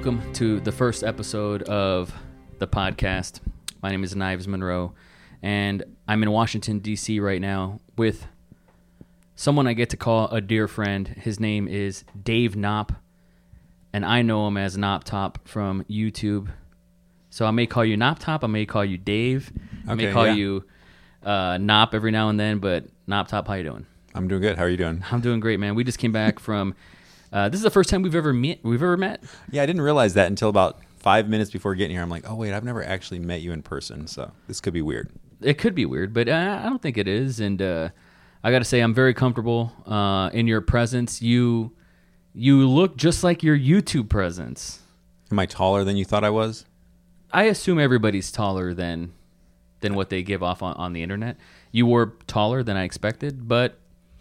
welcome to the first episode of the podcast. My name is Knives Monroe, and I'm in Washington, D.C. right now with someone I get to call a dear friend. His name is Dave Knopp, and I know him as Knopp Top from YouTube. So I may call you Knopp Top, I may call you Dave, I may call yeah. you uh, Knopp every now and then, but Knopp Top, how you doing? I'm doing good. How are you doing? I'm doing great, man. We just came back from. Uh, this is the first time we've ever met. We've ever met. Yeah, I didn't realize that until about five minutes before getting here. I'm like, oh wait, I've never actually met you in person, so this could be weird. It could be weird, but uh, I don't think it is. And uh, I got to say, I'm very comfortable uh, in your presence. You you look just like your YouTube presence. Am I taller than you thought I was? I assume everybody's taller than than what they give off on, on the internet. You were taller than I expected, but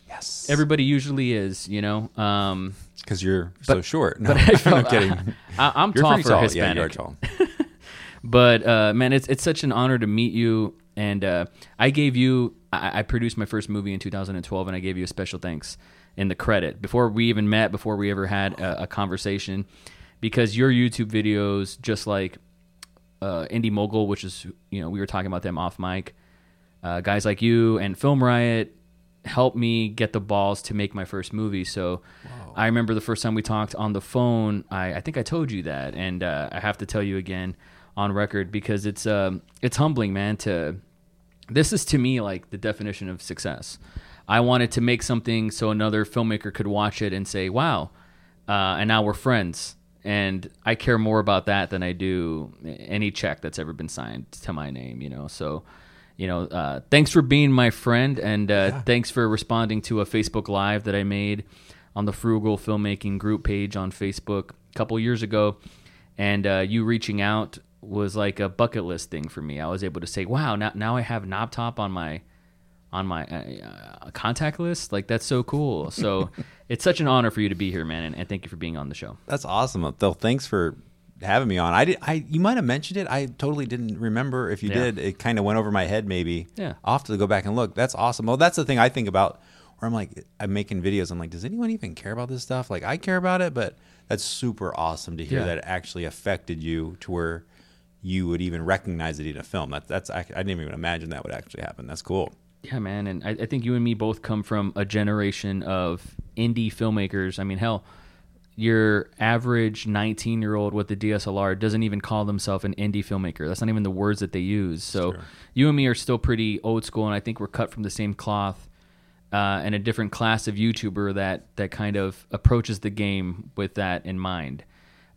Yes. everybody usually is. You know. Um, because you're so short. No, but I I'm felt- kidding. I, I'm You're tall for tall. Hispanic. Yeah, you are tall. But uh, man, it's it's such an honor to meet you. And uh, I gave you, I, I produced my first movie in 2012, and I gave you a special thanks in the credit before we even met, before we ever had a, a conversation, because your YouTube videos, just like uh, Indy Mogul, which is you know we were talking about them off mic, uh, guys like you and Film Riot helped me get the balls to make my first movie. So I remember the first time we talked on the phone. I, I think I told you that, and uh, I have to tell you again on record because it's um, it's humbling, man. To this is to me like the definition of success. I wanted to make something so another filmmaker could watch it and say, "Wow!" Uh, and now we're friends. And I care more about that than I do any check that's ever been signed to my name. You know, so you know, uh, thanks for being my friend, and uh, thanks for responding to a Facebook Live that I made on the Frugal Filmmaking group page on Facebook a couple years ago. And uh, you reaching out was like a bucket list thing for me. I was able to say, "Wow, now now I have Knopp Top on my on my uh, contact list. Like that's so cool." So it's such an honor for you to be here, man, and, and thank you for being on the show. That's awesome. Though, thanks for having me on. I did. I you might have mentioned it. I totally didn't remember. If you Yeah. did, it kind of went over my head. Maybe. Yeah. I'll have to go back and look. That's awesome. Well, that's the thing I think about. Where I'm like, I'm making videos. I'm like, does anyone even care about this stuff? Like, I care about it, but that's super awesome to hear Yeah. that it actually affected you to where you would even recognize it in a film. That, that's I, I didn't even imagine that would actually happen. That's cool. Yeah, man, and I, I think you and me both come from a generation of indie filmmakers. I mean, hell, your average 19 year old with the DSLR doesn't even call themselves an indie filmmaker. That's not even the words that they use. So true. you and me are still pretty old school, and I think we're cut from the same cloth. Uh, and a different class of YouTuber that that kind of approaches the game with that in mind.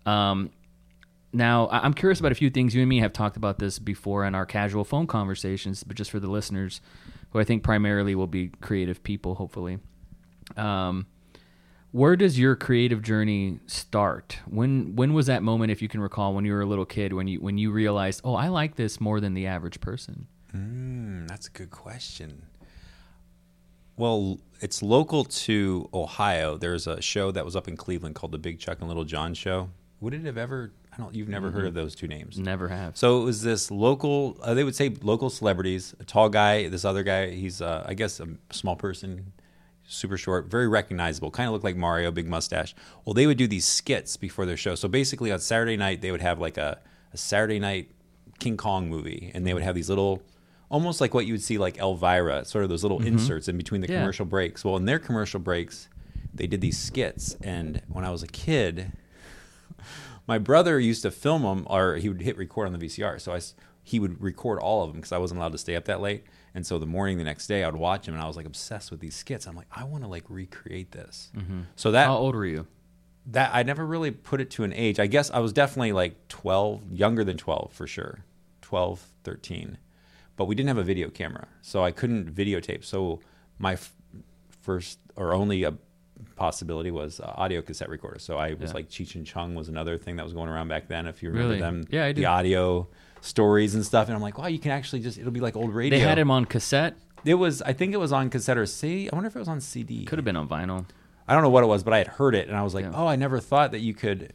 Um, now, I'm curious about a few things. You and me have talked about this before in our casual phone conversations, but just for the listeners, who I think primarily will be creative people, hopefully. Um, where does your creative journey start? When when was that moment, if you can recall, when you were a little kid, when you when you realized, oh, I like this more than the average person? Mm, that's a good question. Well, it's local to Ohio. There's a show that was up in Cleveland called the Big Chuck and Little John Show. Would it have ever? I don't. You've never heard of those two names. Never have. So it was this local. Uh, they would say local celebrities. A tall guy. This other guy. He's, uh, I guess, a small person, super short, very recognizable. Kind of looked like Mario, big mustache. Well, they would do these skits before their show. So basically, on Saturday night, they would have like a, a Saturday night King Kong movie, and they would have these little, almost like what you would see like Elvira, sort of those little mm-hmm. inserts in between the Yeah. commercial breaks. Well, in their commercial breaks, they did these skits, and when I was a kid my brother used to film them or he would hit record on the VCR. So I, he would record all of them because I wasn't allowed to stay up that late. And so the morning the next day I would watch him and I was like obsessed with these skits. I'm like, I want to like recreate this. So that, How old were you? that I never really put it to an age. I guess I was definitely like 12, younger than 12 for sure. 12, 13. But we didn't have a video camera. So I couldn't videotape. So my f- first or only a possibility was uh, audio cassette recorder. So I was Yeah. like Cheech and Chong was another thing that was going around back then. If you remember Really? them, Yeah, I do. The audio stories and stuff. And I'm like, wow, you can actually just it'll be like old radio. They had him on cassette. It was I think it was on cassette or CD. I wonder if it was on CD. Could have been on vinyl. I don't know what it was, but I had heard it and I was like, Yeah. oh, I never thought that you could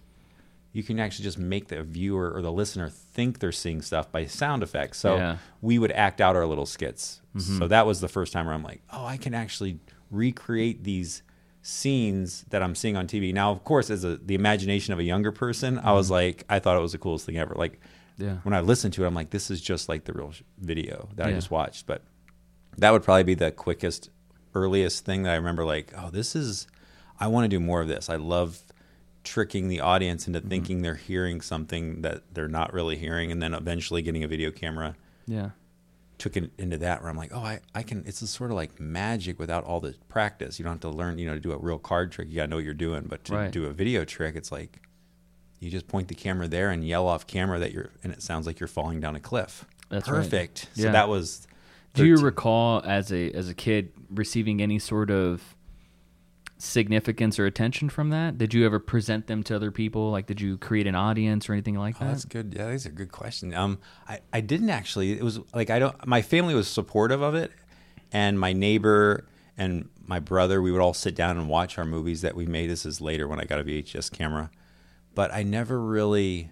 you can actually just make the viewer or the listener think they're seeing stuff by sound effects. So Yeah. we would act out our little skits. So mm-hmm. that was the first time where I'm like, oh, I can actually recreate these scenes that I'm seeing on TV. Now, of course, as a, the imagination of a younger person, I was mm-hmm. like, I thought it was the coolest thing ever. Like, Yeah. when I listen to it, I'm like, this is just like the real sh- video that I just watched. But that would probably be the quickest, earliest thing that I remember. Like, oh, this is, I want to do more of this. I love tricking the audience into Mm-hmm. thinking they're hearing something that they're not really hearing, and then eventually getting a video camera Yeah. took it into that where I'm like, oh, I, I can. It's a sort of like magic without all the practice. You don't have to learn, you know, to do a real card trick. You gotta know what you're doing. But to Right. do a video trick, it's like you just point the camera there and yell off camera that you're, and it sounds like you're falling down a cliff. That's right. perfect. So Yeah. that was. Do you recall as a as a kid receiving any sort of significance or attention from that? Did you ever present them to other people? Like, did you create an audience or anything like Oh, that? that's good. Yeah, that's a good question. Um, I, I didn't actually. It was like I don't. My family was supportive of it, and my neighbor and my brother. We would all sit down and watch our movies that we made. This is later when I got a VHS camera, but I never really.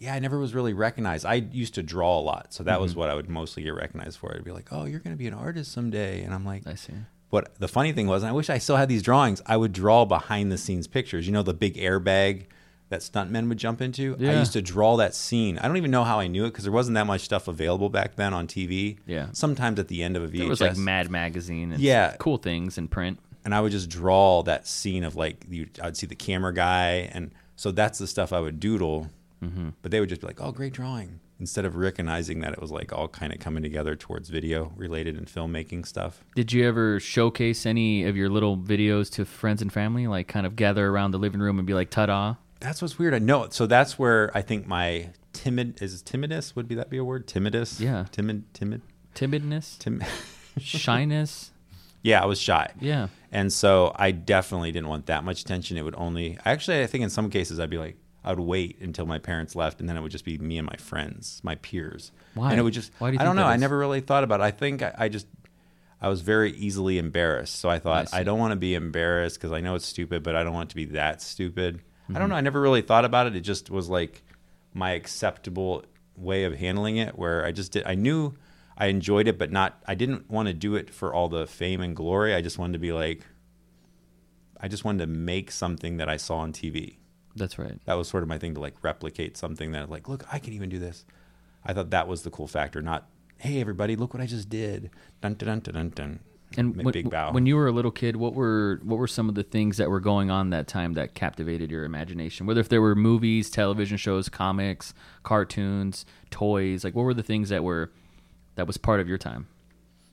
Yeah, I never was really recognized. I used to draw a lot, so that Mm-hmm. was what I would mostly get recognized for. It'd be like, "Oh, you're going to be an artist someday," and I'm like, I see. what the funny thing was, and I wish I still had these drawings, I would draw behind the scenes pictures. You know, the big airbag that stuntmen would jump into? Yeah. I used to draw that scene. I don't even know how I knew it because there wasn't that much stuff available back then on TV. Yeah. Sometimes at the end of a VHS. It was like Mad Magazine and Yeah. cool things in print. and I would just draw that scene of like, you, I'd see the camera guy. And so that's the stuff I would doodle. Mm-hmm. But they would just be like, oh, great drawing. Instead of recognizing that it was like all kind of coming together towards video related and filmmaking stuff. Did you ever showcase any of your little videos to friends and family? Like, kind of gather around the living room and be like, "Ta-da!" That's what's weird. I know. So that's where I think my timid is timidness. Would be that be a word? Timidus. Yeah. Timid. Timid. Timidness, Tim. shyness. Yeah, I was shy. Yeah. And so I definitely didn't want that much attention. It would only actually I think in some cases I'd be like I would wait until my parents left and then it would just be me and my friends, my peers. Why? And it would just Why do you I don't know. I never really thought about it. I think I, I just I was very easily embarrassed. So I thought see. I, don't want to be embarrassed because I know it's stupid, but I don't want it to be that stupid. I Mm-hmm. don't know. I never really thought about it. It just was like my acceptable way of handling it where I just did I knew I enjoyed it, but not I didn't want to do it for all the fame and glory. I just wanted to be like I just wanted to make something that I saw on TV. That's right. That was sort of my thing to like replicate something that like, look, I can even do this. I thought that was the cool factor, not hey everybody, look what I just did. Dun dun dun dun dun. dun. And when, big bow. when you were a little kid, what were what were some of the things that were going on that time that captivated your imagination? Whether if there were movies, television shows, comics, cartoons, toys, like what were the things that were that was part of your time?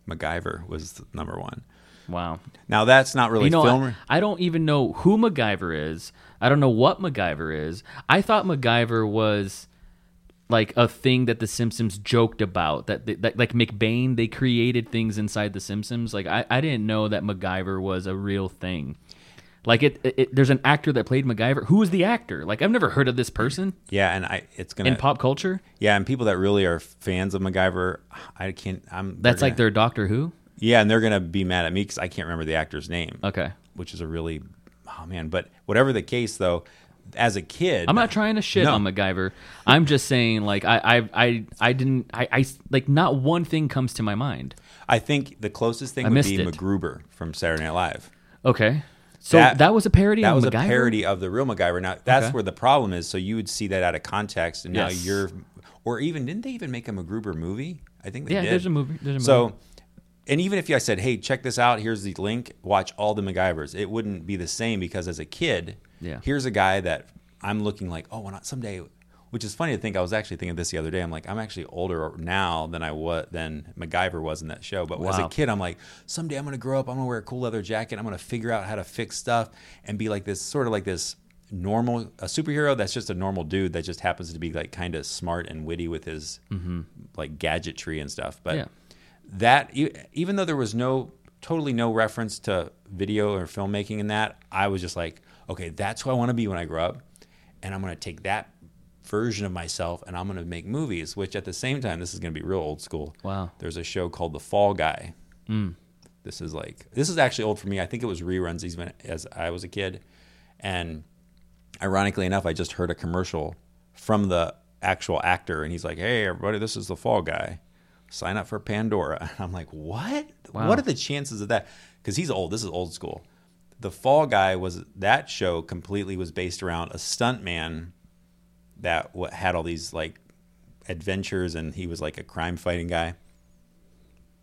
MacGyver was number one. Wow. Now that's not really you know, film. I, I don't even know who MacGyver is. I don't know what MacGyver is. I thought MacGyver was like a thing that the Simpsons joked about. That, that like McBain, they created things inside the Simpsons. Like I, I didn't know that MacGyver was a real thing. Like it, it, it- there's an actor that played MacGyver. Who is the actor? Like I've never heard of this person yeah, and I it's gonna in pop culture. Yeah, and people that really are fans of MacGyver, I can't. I'm. That's like gonna- their Doctor Who. Yeah, and they're gonna be mad at me because I can't remember the actor's name. Okay, which is a really oh man but whatever the case though as a kid I'm not trying to shit No. on MacGyver. I'm just saying, like, I, I, I, I didn't, I, I, like, not one thing comes to my mind. i think the closest thing I would be it. MacGruber from saturday night live Okay, so that, was a parody. that of was MacGyver? a parody of the real MacGyver. Now that's Okay. where the problem is. So you would see that out of context, and now Yes. you're, or even didn't they even make a MacGruber movie? I think they Yeah, did. there's a movie. There's a So, movie. and even if I said, "Hey, check this out. Here's the link. Watch all the MacGyvers," it wouldn't be the same because as a kid, Yeah. here's a guy that I'm looking like, oh, when I, someday. Which is funny to think. I was actually thinking this the other day. I'm like, I'm actually older now than I was than MacGyver was in that show. But as a kid, I'm like, someday I'm gonna grow up. I'm gonna wear a cool leather jacket. I'm gonna figure out how to fix stuff and be like this sort of like this normal a superhero that's just a normal dude that just happens to be like kind of smart and witty with his mm-hmm. like gadgetry and stuff. But Yeah. that even though there was no totally no reference to video or filmmaking in that, I was just like, okay, that's who I want to be when I grow up, and I'm going to take that version of myself and I'm going to make movies. Which at the same time, this is going to be real old school. Wow. There's a show called The Fall Guy. Hmm. This is like this is actually old for me. I think it was reruns even as I was a kid, and ironically enough, I just heard a commercial from the actual actor, and he's like, "Hey, everybody, this is the Fall Guy. Sign up for Pandora." And I'm like, "What? Wow. What are the chances of that?" Because he's old. This is old school. the Fall Guy was that show completely was based around a stuntman that wa- had all these like adventures, and he was like a crime fighting guy.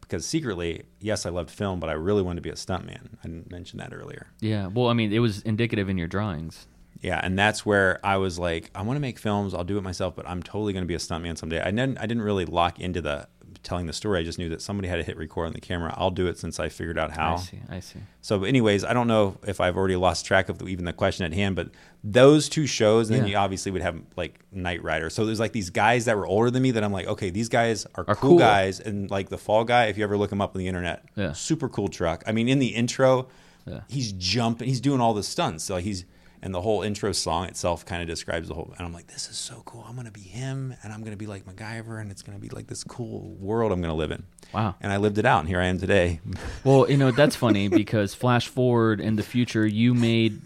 Because secretly, yes, I loved film, but I really wanted to be a stuntman. I didn't mention that earlier. Yeah. Well, I mean, it was indicative in your drawings. Yeah, and that's where I was like, I want to make films. I'll do it myself, but I'm totally going to be a stuntman someday. I didn't. I didn't really lock into the telling the story. I just knew that somebody had to hit record on the camera. I'll do it since I figured out how. I see. I see. So, anyways, I don't know if I've already lost track of even the question at hand, but those two shows, and then you obviously would have like Knight Rider. So there's like these guys that were older than me that I'm like, okay, these guys are, Are cool, cool. guys, and like the Fall Guy, if you ever look him up on the internet, Yeah. super cool truck. I mean, in the intro, Yeah. he's jumping, he's doing all the stunts. So he's and the whole intro song itself kind of describes the whole. And I'm like, this is so cool. I'm gonna be him, and I'm gonna be like MacGyver, and it's gonna be like this cool world I'm gonna live in. Wow. And I lived it out, and here I am today. Well, you know that's funny because flash forward in the future, you made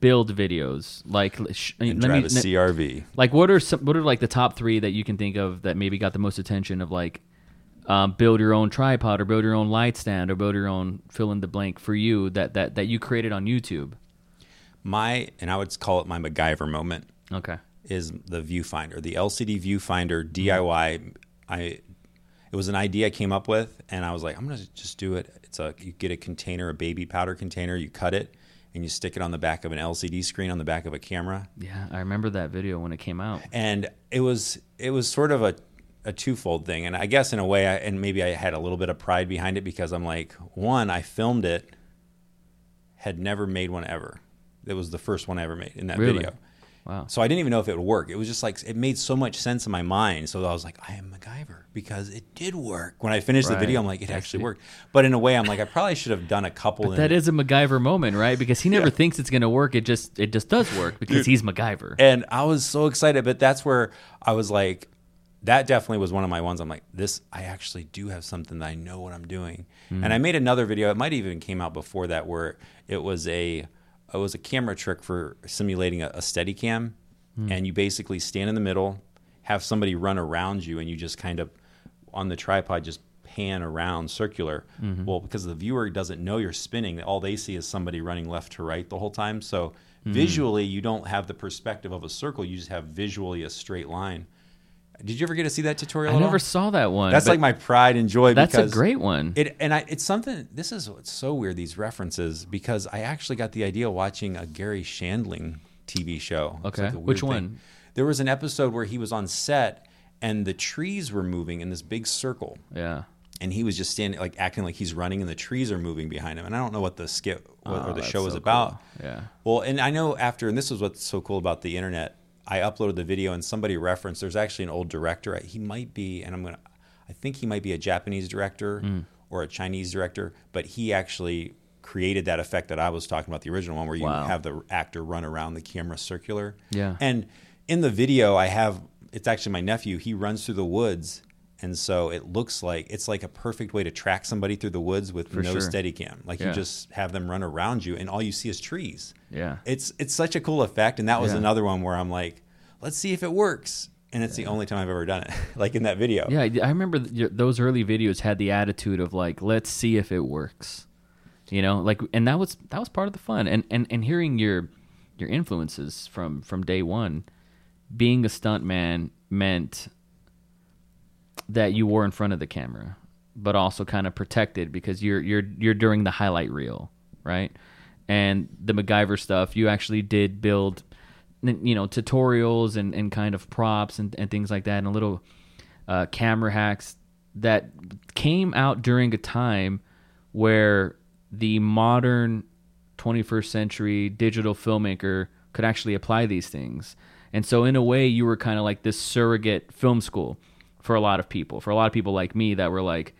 build videos like. Sh- And let drive me- a CRV. like what are some, what are like the top three that you can think of that maybe got the most attention of like um, build your own tripod or build your own light stand or build your own fill in the blank for you that that that you created on YouTube. My and I would call it my MacGyver moment. Okay. is the viewfinder, the LCD viewfinder mm-hmm. DIY. I it was an idea I came up with, and I was like, I'm gonna just do it. It's a you get a container, a baby powder container, you cut it, and you stick it on the back of an LCD screen on the back of a camera, Yeah, I remember that video when it came out. and it was it was sort of a a twofold thing, and I guess in a way, I, and maybe I had a little bit of pride behind it because I'm like, one, I filmed it, had never made one ever. It was the first one I ever made in that Really? video. Wow. So I didn't even know if it would work. It was just like it made so much sense in my mind. So I was like, I am MacGyver because it did work. When I finished the video, I'm like, it actually worked. But in a way, I'm like, I probably should have done a couple. That is a MacGyver moment, right? Because he never Yeah. thinks it's gonna work. It just it just does work because he's MacGyver. and I was so excited. But that's where I was like, that definitely was one of my ones. I'm like, this, I actually do have something that I know what I'm doing. Mm. And I made another video. It might even came out before that, where it was a it was a camera trick for simulating a, a steady cam, Mm. and you basically stand in the middle, have somebody run around you, and you just kind of on the tripod just pan around circular. Mm-hmm. Well, because the viewer doesn't know you're spinning, all they see is somebody running left to right the whole time. So Mm. visually, you don't have the perspective of a circle. You just have visually a straight line. Did you ever get to see that tutorial? I never all? saw that one. That's like my pride and joy. That's a great one. It and I, it's something. This is what's so weird. These references because I actually got the idea watching a Garry Shandling TV show. Okay. like Which thing. one? There was an episode where he was on set and the trees were moving in this big circle, yeah. and he was just standing like acting like he's running, and the trees are moving behind him. And I don't know what the skit what, Oh, or the show was so about. cool. Yeah. Well, and I know after, and this is what's so cool about the internet. I uploaded the video, and somebody referenced. There's actually an old director. He might be, and I'm gonna. I think he might be a Japanese director Mm. or a Chinese director, but he actually created that effect that I was talking about, the original one, where you Wow. have the actor run around the camera circular. Yeah. And in the video, I have. It's actually my nephew. He runs through the woods. And so it looks like it's like a perfect way to track somebody through the woods with For no sure. steady cam. Like Yeah. you just have them run around you, and all you see is trees Yeah. it's it's such a cool effect and that was Yeah. another one where i'm like let's see if it works and it's the only time i've ever done it like in that video Yeah, I remember th- those early videos had the attitude of like, let's see if it works. You know, like, and that was that was part of the fun. And and and hearing your your influences from from day one, being a stunt man meant that you were in front of the camera, but also kind of protected because you're you're you're during the highlight reel, right? And the MacGyver stuff, you actually did build, you know, tutorials and, and kind of props and, and things like that, and little uh, camera hacks that came out during a time where the modern 21st century digital filmmaker could actually apply these things. And so, in a way, you were kind of like this surrogate film school for a lot of people. For a lot of people like me that were like,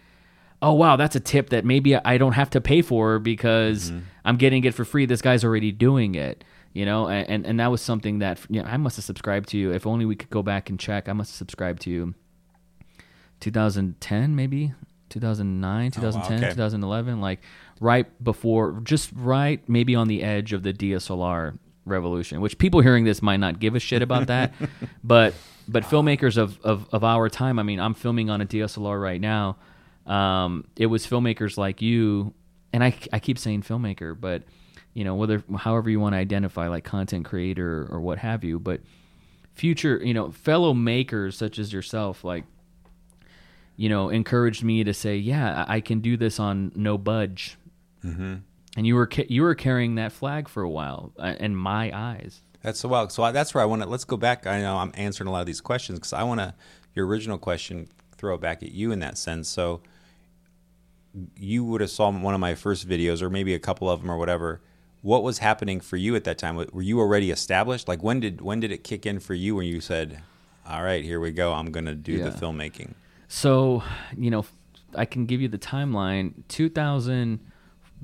oh, wow, that's a tip that maybe I don't have to pay for because mm-hmm. I'm getting it for free. This guy's already doing it. You know, and, and, that was something that you know, I must have subscribed to you. If only we could go back and check, I must have subscribed to you 2010, maybe 2009, 2010, okay. 2011, like right before, just right, maybe on the edge of the DSLR revolution. Which people hearing this might not give a shit about that, but but filmmakers of, of of our time. I mean, I'm filming on a DSLR right now. Um, it was filmmakers like you, and I I keep saying filmmaker, but you know whether however you want to identify like content creator or what have you but future you know fellow makers such as yourself like you know encouraged me to say yeah i can do this on no budge Mm-hmm. and you were ca- you were carrying that flag for a while uh, in my eyes That's so well. So I, that's where I want to. Let's go back. I know I'm answering a lot of these questions because I want to. Your original question, throw it back at you in that sense. So you would have saw one of my first videos, or maybe a couple of them, or whatever. What was happening for you at that time? Were you already established? Like when did when did it kick in for you? When you said, "All right, here we go. I'm going to do the filmmaking." So, you know, I can give you the timeline. 2000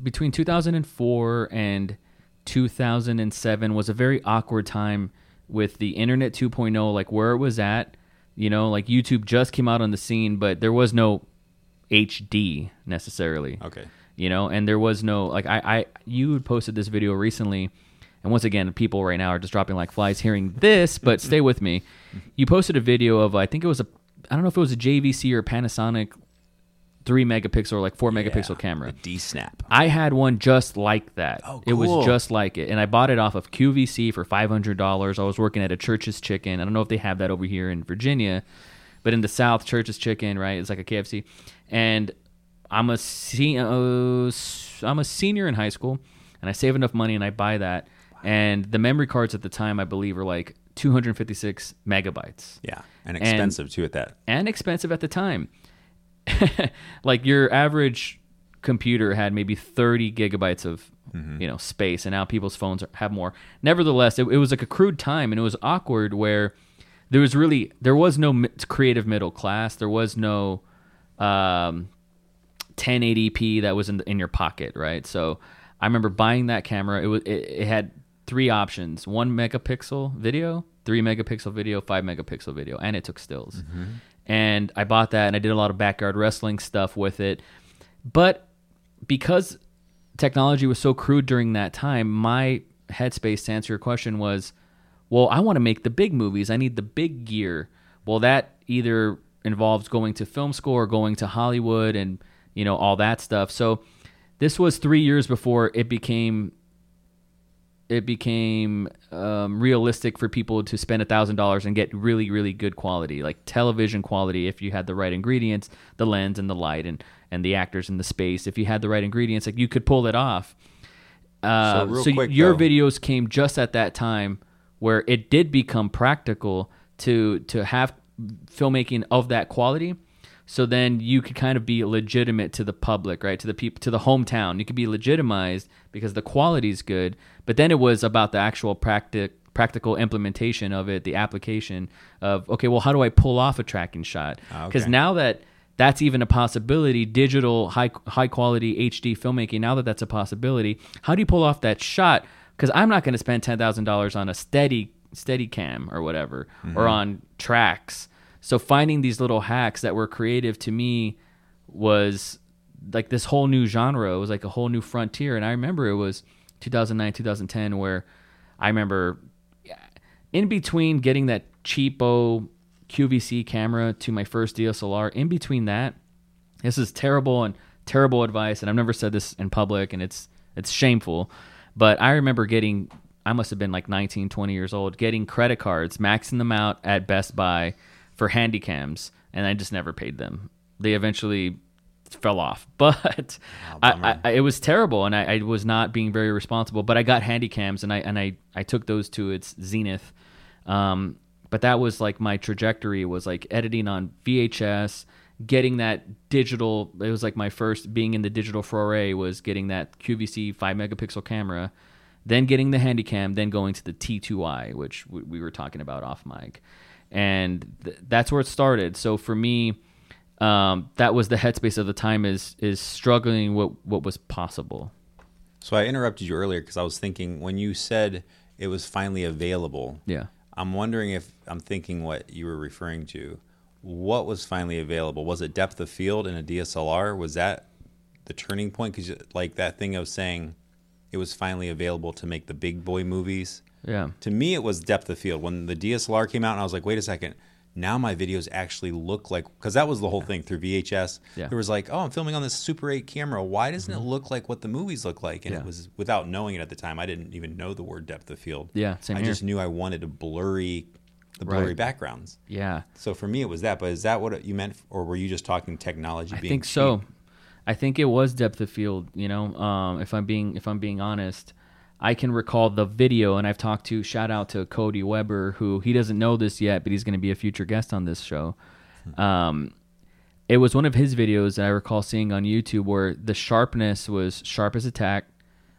between 2004 and 2007 was a very awkward time with the internet 2.0 like where it was at, you know, like YouTube just came out on the scene, but there was no HD necessarily. Okay. You know, and there was no like I I you posted this video recently and once again, people right now are just dropping like flies hearing this, but stay with me. You posted a video of I think it was a I don't know if it was a JVC or Panasonic three megapixel or like four megapixel camera. D snap. I had one just like that. Oh, cool. It was just like it, and I bought it off of QVC for five hundred dollars. I was working at a Church's Chicken. I don't know if they have that over here in Virginia, but in the South, Church's Chicken, right? It's like a KFC, and I'm a se- uh, I'm a senior in high school, and I save enough money and I buy that. And the memory cards at the time, I believe, were like 256 megabytes Yeah, and expensive too at that. and expensive at the time. like your average computer had maybe 30 gigabytes of you know space and now people's phones are- have more nevertheless it, it was like a crude time and it was awkward where there was really there was no creative middle class there was no um 1080p that was in, in your pocket right? So i remember buying that camera. It was it, it had three options. One megapixel video three megapixel video five megapixel video and it took stills. And i bought that and i did a lot of backyard wrestling stuff with it. But because technology was so crude during that time my headspace to answer your question was well i want to make the big movies. I need the big gear. Well that either involves going to film school or going to hollywood and you know all that stuff. So this was three years before it became it became um, realistic for people to spend a thousand dollars and get really really good quality like television quality if you had the right ingredients the lens and the light and and the actors and the space. If you had the right ingredients like you could pull it off. Uh, So so quick, your though. videos came just at that time where it did become practical to to have filmmaking of that quality. So then you could kind of be legitimate to the public right? To the people to the hometown. You could be legitimized because the quality is good but then it was about the actual practic practical implementation of it the application of okay well how do i pull off a tracking shot? Ah, because okay. now that that's even a possibility digital high high quality hd filmmaking now that that's a possibility how do you pull off that shot? Because i'm not going to spend $10000 on a steady steady cam or whatever or mm-hmm. on tracks so finding these little hacks that were creative to me was like this whole new genre it was like a whole new frontier and i remember it was 2009 2010 where i remember in between getting that cheapo QVC camera to my first DSLR, in between that, this is terrible and terrible advice, and I've never said this in public, and it's it's shameful. But I remember getting, I must have been like 19, 20 years old, getting credit cards, maxing them out at Best Buy for handycams, and I just never paid them. They eventually fell off, but I, I, I, it was terrible, and I, I was not being very responsible. But I got handycams, and I and I I took those to its zenith. Um, but that was like my trajectory was like editing on VHS, getting that digital. It was like my first being in the digital foray was getting that QVC five megapixel camera, then getting the Handycam, then going to the T2i, which we, we were talking about off mic, and th- that's where it started. So for me, um, that was the headspace of the time is is struggling what what was possible. So I interrupted you earlier because I was thinking when you said it was finally available. Yeah. I'm wondering if I'm thinking what you were referring to. What was finally available? Was it depth of field in a DSLR? Was that the turning point? Because like that thing I was saying, it was finally available to make the big boy movies. Yeah. To me, it was depth of field. When the DSLR came out, and I was like, wait a second, now my videos actually look like because that was the whole thing through VHS. Yeah. There was like, oh, I'm filming on this Super 8 camera. Why doesn't it look like what the movies look like? And Mm-hmm. Yeah. it was without knowing it at the time. I didn't even know the word depth of field. Yeah, same I here. just knew I wanted a blurry, the blurry Right. backgrounds. Yeah. So for me, it was that. But is that what you meant, or were you just talking technology? I being think cheap? so. I think it was depth of field. You know, um, if I'm being if I'm being honest, I can recall the video, and I've talked to shout out to Cody Weber, who he doesn't know this yet, but he's going to be a future guest on this show. Um, it was one of his videos that I recall seeing on YouTube where the sharpness was sharp as a tack.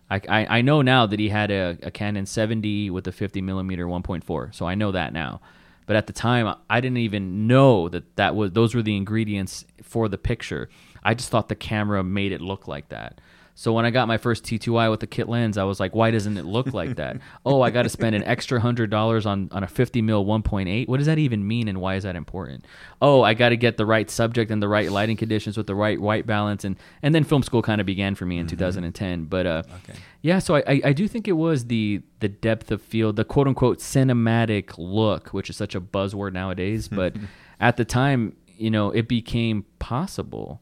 I, I, I know now that he had a, a Canon 7D with a 50 millimeter 1.4, so I know that now. But at the time, I didn't even know that that was those were the ingredients for the picture. I just thought the camera made it look like that. So when I got my first T2i with the kit lens, I was like, why doesn't it look like that? oh, I got to spend an extra hundred dollars on on a 50 mil 1.8. What does that even mean, and why is that important? Oh, I got to get the right subject and the right lighting conditions with the right white balance, and and then film school kind of began for me in 2010. But uh, Okay. yeah, so I, I I do think it was the the depth of field, the quote unquote cinematic look, which is such a buzzword nowadays. But at the time, you know, it became possible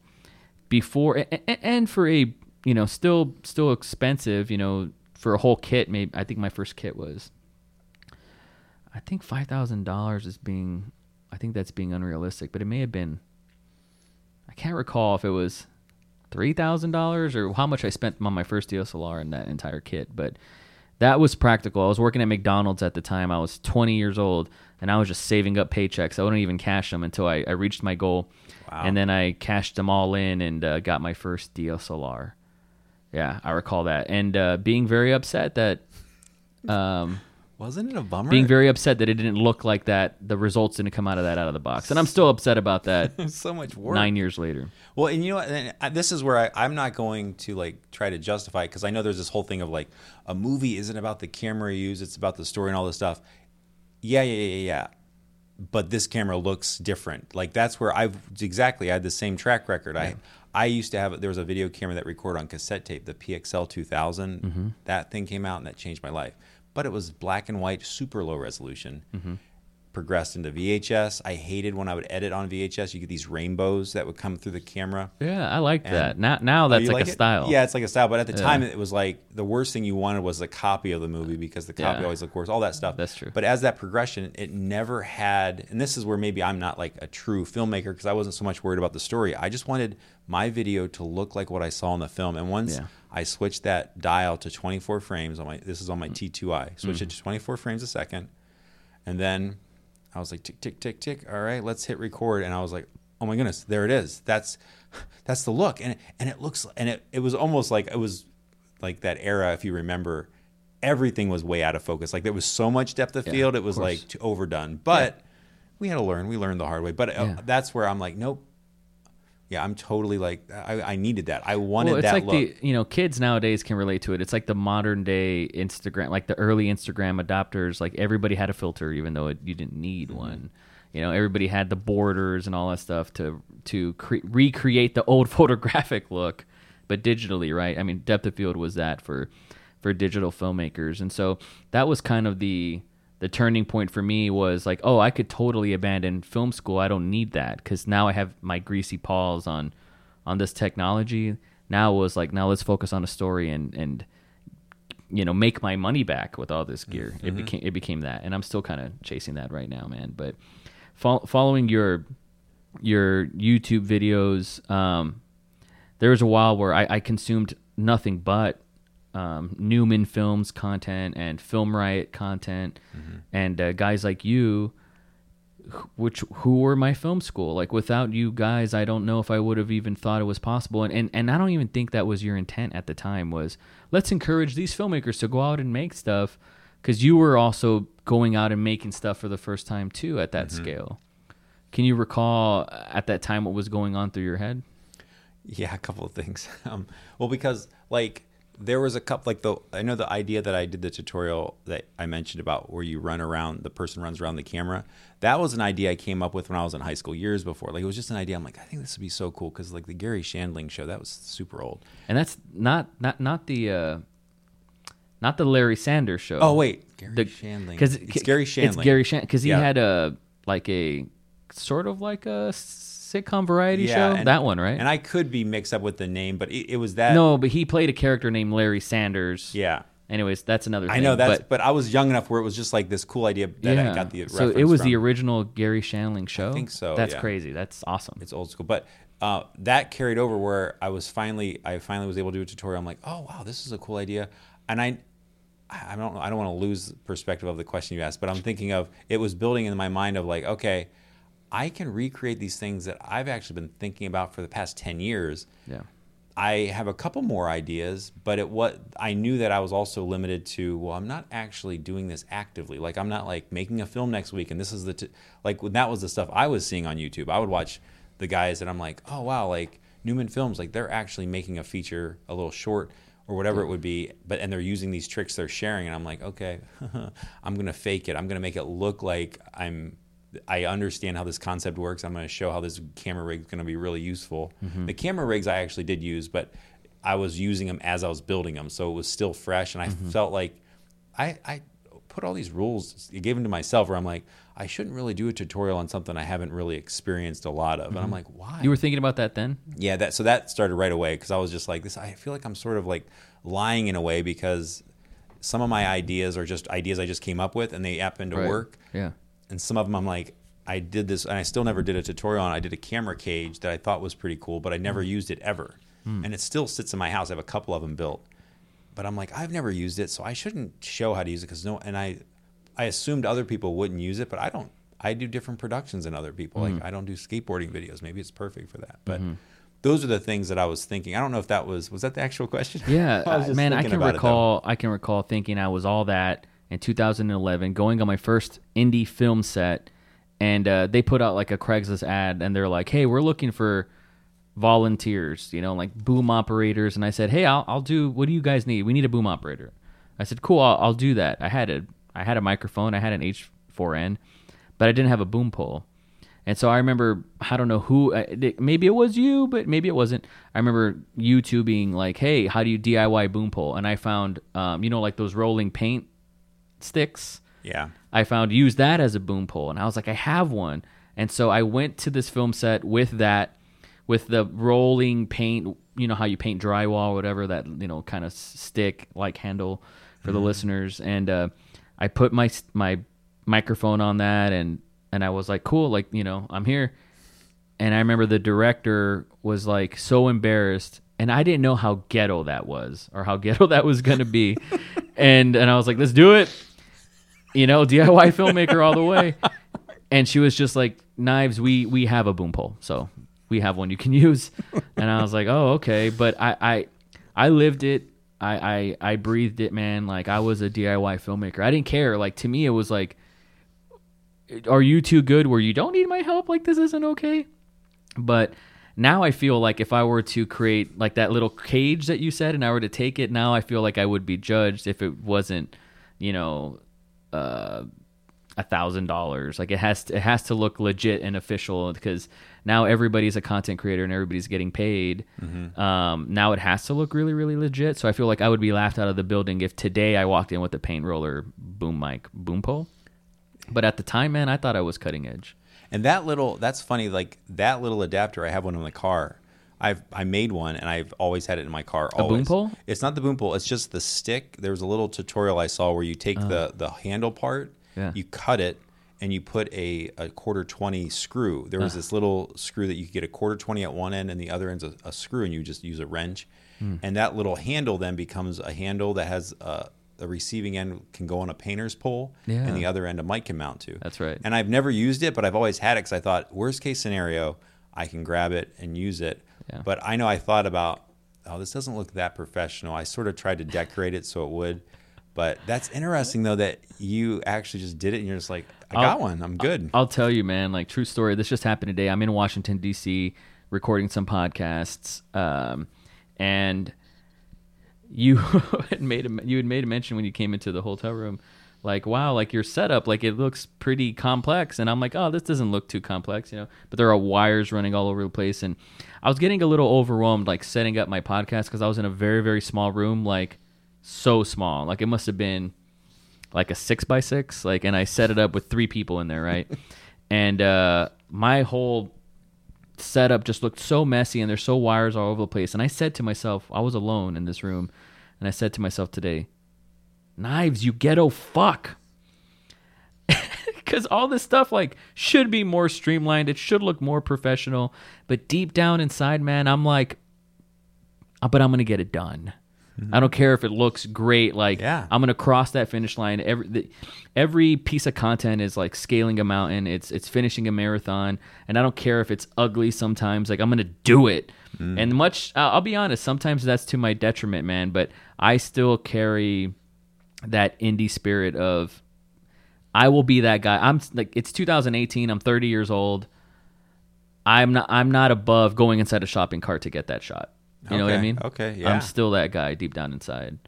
before and for a you know still still expensive you know for a whole kit maybe i think my first kit was i think $5000 is being i think that's being unrealistic but it may have been i can't recall if it was $3000 or how much i spent on my first dslr in that entire kit but that was practical. I was working at mcdonald's at the time. I was 20 years old and i was just saving up paychecks i wouldn't even cash them until i, I reached my goal Wow. and then I cashed them all in and uh, got my first DSLR. Yeah, I recall that, and uh, being very upset that, um, Wasn't it a bummer? being very upset that it didn't look like that. The results didn't come out of that out of the box, and I'm still upset about that. so much work. nine years later. Well, and you know what? And this is where I, I'm not going to like try to justify because I know there's this whole thing of like a movie isn't about the camera you use; it's about the story and all this stuff. Yeah, yeah, yeah, yeah, yeah. But this camera looks different. Like that's where I've exactly I had the same track record. I I used to have there was a video camera that recorded on cassette tape, the PXL 2000. Mm-hmm. That thing came out and that changed my life. But it was black and white, super low resolution Mm-hmm. Progressed into VHS. I hated when I would edit on VHS. You get these rainbows that would come through the camera. Yeah, I like And- that. Now, now Oh, that's you like, a style. Yeah, it's like a style. But at the Yeah. time, it was like the worst thing you wanted was a copy of the movie because the copy Yeah. always looked worse. All that stuff. That's true. But as that progression, it never had. And this is where maybe I'm not like a true filmmaker because I wasn't so much worried about the story. I just wanted my video to look like what I saw in the film. And once Yeah. I switched that dial to 24 frames on my, this is on my T2i, switched mm-hmm. it to 24 frames a second, and then I was like tick tick tick tick. All right, let's hit record. And I was like, oh my goodness, there it is. That's that's the look. And and it looks and it it was almost like it was like that era. If you remember, everything was way out of focus. Like there was so much depth of Yeah, field, it was like overdone. But we had to learn. We learned the hard way. But uh, Yeah. that's where I'm like, nope. Yeah, I'm totally like I, I needed that. I wanted well, it's that like look. the you know kids nowadays can relate to it. It's like the modern day Instagram, like the early Instagram adopters. Like everybody had a filter, even though it, you didn't need Mm-hmm. one. You know, everybody had the borders and all that stuff to to cre- recreate the old photographic look, but digitally, right? I mean, depth of field was that for for digital filmmakers, and so that was kind of the the turning point for me was like, oh, I could totally abandon film school. I don't need that because now I have my greasy paws on on this technology. Now it was like, now let's focus on a story and and you know make my money back with all this gear. It became it became that, and I'm still kind of chasing that right now, man. But fol- following your your YouTube videos, um, there was a while where I, I consumed nothing but um, Neumann Films content and Film Riot content, and uh, guys like you, which who were my film school. Like without you guys, I don't know if I would have even thought it was possible. And, and and I don't even think that was your intent at the time. Was let's encourage these filmmakers to go out and make stuff, because you were also going out and making stuff for the first time too at that scale. Can you recall uh, at that time what was going on through your head? Yeah, a couple of things. Um, well, because like there was a couple like the I know the idea that I did the tutorial that I mentioned about where you run around the person runs around the camera. That was an idea I came up with when I was in high school years before. Like it was just an idea. I'm like, I think this would be so cool because like the Garry Shandling show that was super old. And that's not not not the uh, not the Larry Sanders show. Oh wait, Gary The- Shandling. because it's Garry Shandling. It's Garry Shandling because he Yeah. had a like a sort of like a sitcom variety Yeah, show. and- that one, right? And I could be mixed up with the name, but it, it was that. no, but he played a character named Larry Sanders. Yeah. Anyways, that's another. I know that's, but, but, I was young enough where it was just like this cool idea that I got the so it was the original Garry Shandling show. I think so, That's yeah. crazy. That's awesome. it's old school, but uh, that carried over where I was finally, I finally was able to do a tutorial. I'm like, oh wow, this is a cool idea, and I, I don't, I don't want to lose perspective of the question you asked, but I'm thinking of it was building in my mind of like, okay, I can recreate these things that I've actually been thinking about for the past ten years. yeah. I have a couple more ideas, but it what I knew that I was also limited to. Well, I'm not actually doing this actively. Like I'm not like making a film next week, and this is the t-. like when that was the stuff I was seeing on YouTube. I would watch the guys, and I'm like, oh wow, like Neumann Films, like they're actually making a feature, a little short or whatever it would be, but and they're using these tricks they're sharing, and I'm like, okay, I'm gonna fake it. I'm gonna make it look like I'm I understand how this concept works. I'm going to show how this camera rig is going to be really useful. Mm-hmm. The camera rigs I actually did use, but I was using them as I was building them, so it was still fresh, and I Mm-hmm. felt like I, I put all these rules, I gave them to myself, where I'm like, I shouldn't really do a tutorial on something I haven't really experienced a lot of, and I'm like, why? Mm-hmm. You were thinking about that then? Yeah, that so that started right away because I was just like this. I feel like I'm sort of like lying in a way because some of my ideas are just ideas I just came up with and they happen to Right. work, Yeah. And some of them I'm like, I did this and I still never did a tutorial on. it. I did a camera cage that I thought was pretty cool, but I never hmm. used it ever, hmm. and it still sits in my house. I have a couple of them built, but I'm like, I've never used it, so I shouldn't show how to use it because no, and I, I assumed other people wouldn't use it, but I don't. I do different productions than other people. Like hmm. I don't do skateboarding videos. Maybe it's perfect for that, but. Mm-hmm. Those are the things that I was thinking. I don't know if that was was that the actual question. Yeah, I man, I can about it, though. recall. I can recall thinking I was all that in 2011, going on my first indie film set, and uh, they put out like a Craigslist ad, and they're like, "Hey, we're looking for volunteers, you know, like boom operators." And I said, "Hey, I'll, I'll do. What do you guys need? We need a boom operator." I said, "Cool, I'll, I'll do that." I had a I had a microphone, I had an H4n, but I didn't have a boom pole. And so I remember, I don't know who, uh, maybe it was you, but maybe it wasn't. I remember you two being like, hey, how do you DIY boom pole? And I found, um, you know, like those rolling paint sticks. Yeah. I found use that as a boom pole, and I was like, I have one. And so I went to this film set with that, with the rolling paint. You know how you paint drywall, or whatever that you know kind of stick like handle for the listeners. And uh, I put my my microphone on that, and and I was like, cool, like you know, I'm here. And I remember the director was like so embarrassed, and I didn't know how ghetto that was or how ghetto that was gonna be. and and I was like, let's do it you know, DIY filmmaker all the way. And she was just like, "Knives, we we have a boom pole, so we have one you can use." And I was like, "Oh, okay." But I I I lived it. I I I breathed it, man. Like I was a DIY filmmaker. I didn't care. Like to me, it was like, "Are you too good where you don't need my help? Like this isn't okay." But now I feel like if I were to create like that little cage that you said, and I were to take it, now I feel like I would be judged if it wasn't, you know, uh, a thousand dollars. Like it has to, it has to look legit and official because now everybody's a content creator and everybody's getting paid. Um, now it has to look really really legit. So I feel like I would be laughed out of the building if today I walked in with a paint roller boom mic boom pole. But at the time, man, I thought I was cutting edge. And that little that's funny, like that little adapter, I have one in the car. I've I made one and I've always had it in my car. A boom pole? It's not the boom pole, it's just the stick. There was a little tutorial I saw where you take the, the handle part. Yeah. you cut it, and you put a, a quarter twenty screw. There was Uh. this little screw that you could get a quarter twenty at one end and the other end's a, a screw and you just use a wrench. Hmm. And that little handle then becomes a handle that has a the receiving end can go on a painter's pole, Yeah. and the other end a mic can mount to. That's right. And I've never used it, but I've always had it because I thought, worst case scenario, I can grab it and use it. Yeah. But I know I thought about, oh, this doesn't look that professional. I sort of tried to decorate it so it would. But that's interesting though that you actually just did it and you're just like, I got I'll- one. I'm good. I'll tell you, man. Like true story. This just happened today. I'm in Washington D.C. recording some podcasts, um, and you had made a, you had made a mention when you came into the hotel room, like wow, like your setup, like it looks pretty complex, and I'm like, oh, this doesn't look too complex, you know. But there are wires running all over the place, and I was getting a little overwhelmed, like setting up my podcast because I was in a very very small room, like so small, like it must have been like a six by six, like, and I set it up with three people in there, right? and uh, my whole setup just looked so messy and there's so wires all over the place. And I said to myself, I was alone in this room, and I said to myself today, Knives, you ghetto fuck. Because all this stuff like should be more streamlined. It should look more professional. But deep down inside, man, I'm like, "Uh, but I'm gonna get it done. I don't care if it looks great. Like Yeah. I'm gonna cross that finish line. Every the, every piece of content is like scaling a mountain. It's it's finishing a marathon, and I don't care if it's ugly sometimes. Like I'm gonna do it. Mm. And much, I'll I'll be honest. Sometimes that's to my detriment, man. But I still carry that indie spirit of I will be that guy. I'm like it's 2018. I'm 30 years old. I'm not. I'm not above going inside a shopping cart to get that shot. You know what I mean? okay, yeah. I'm still that guy deep down inside,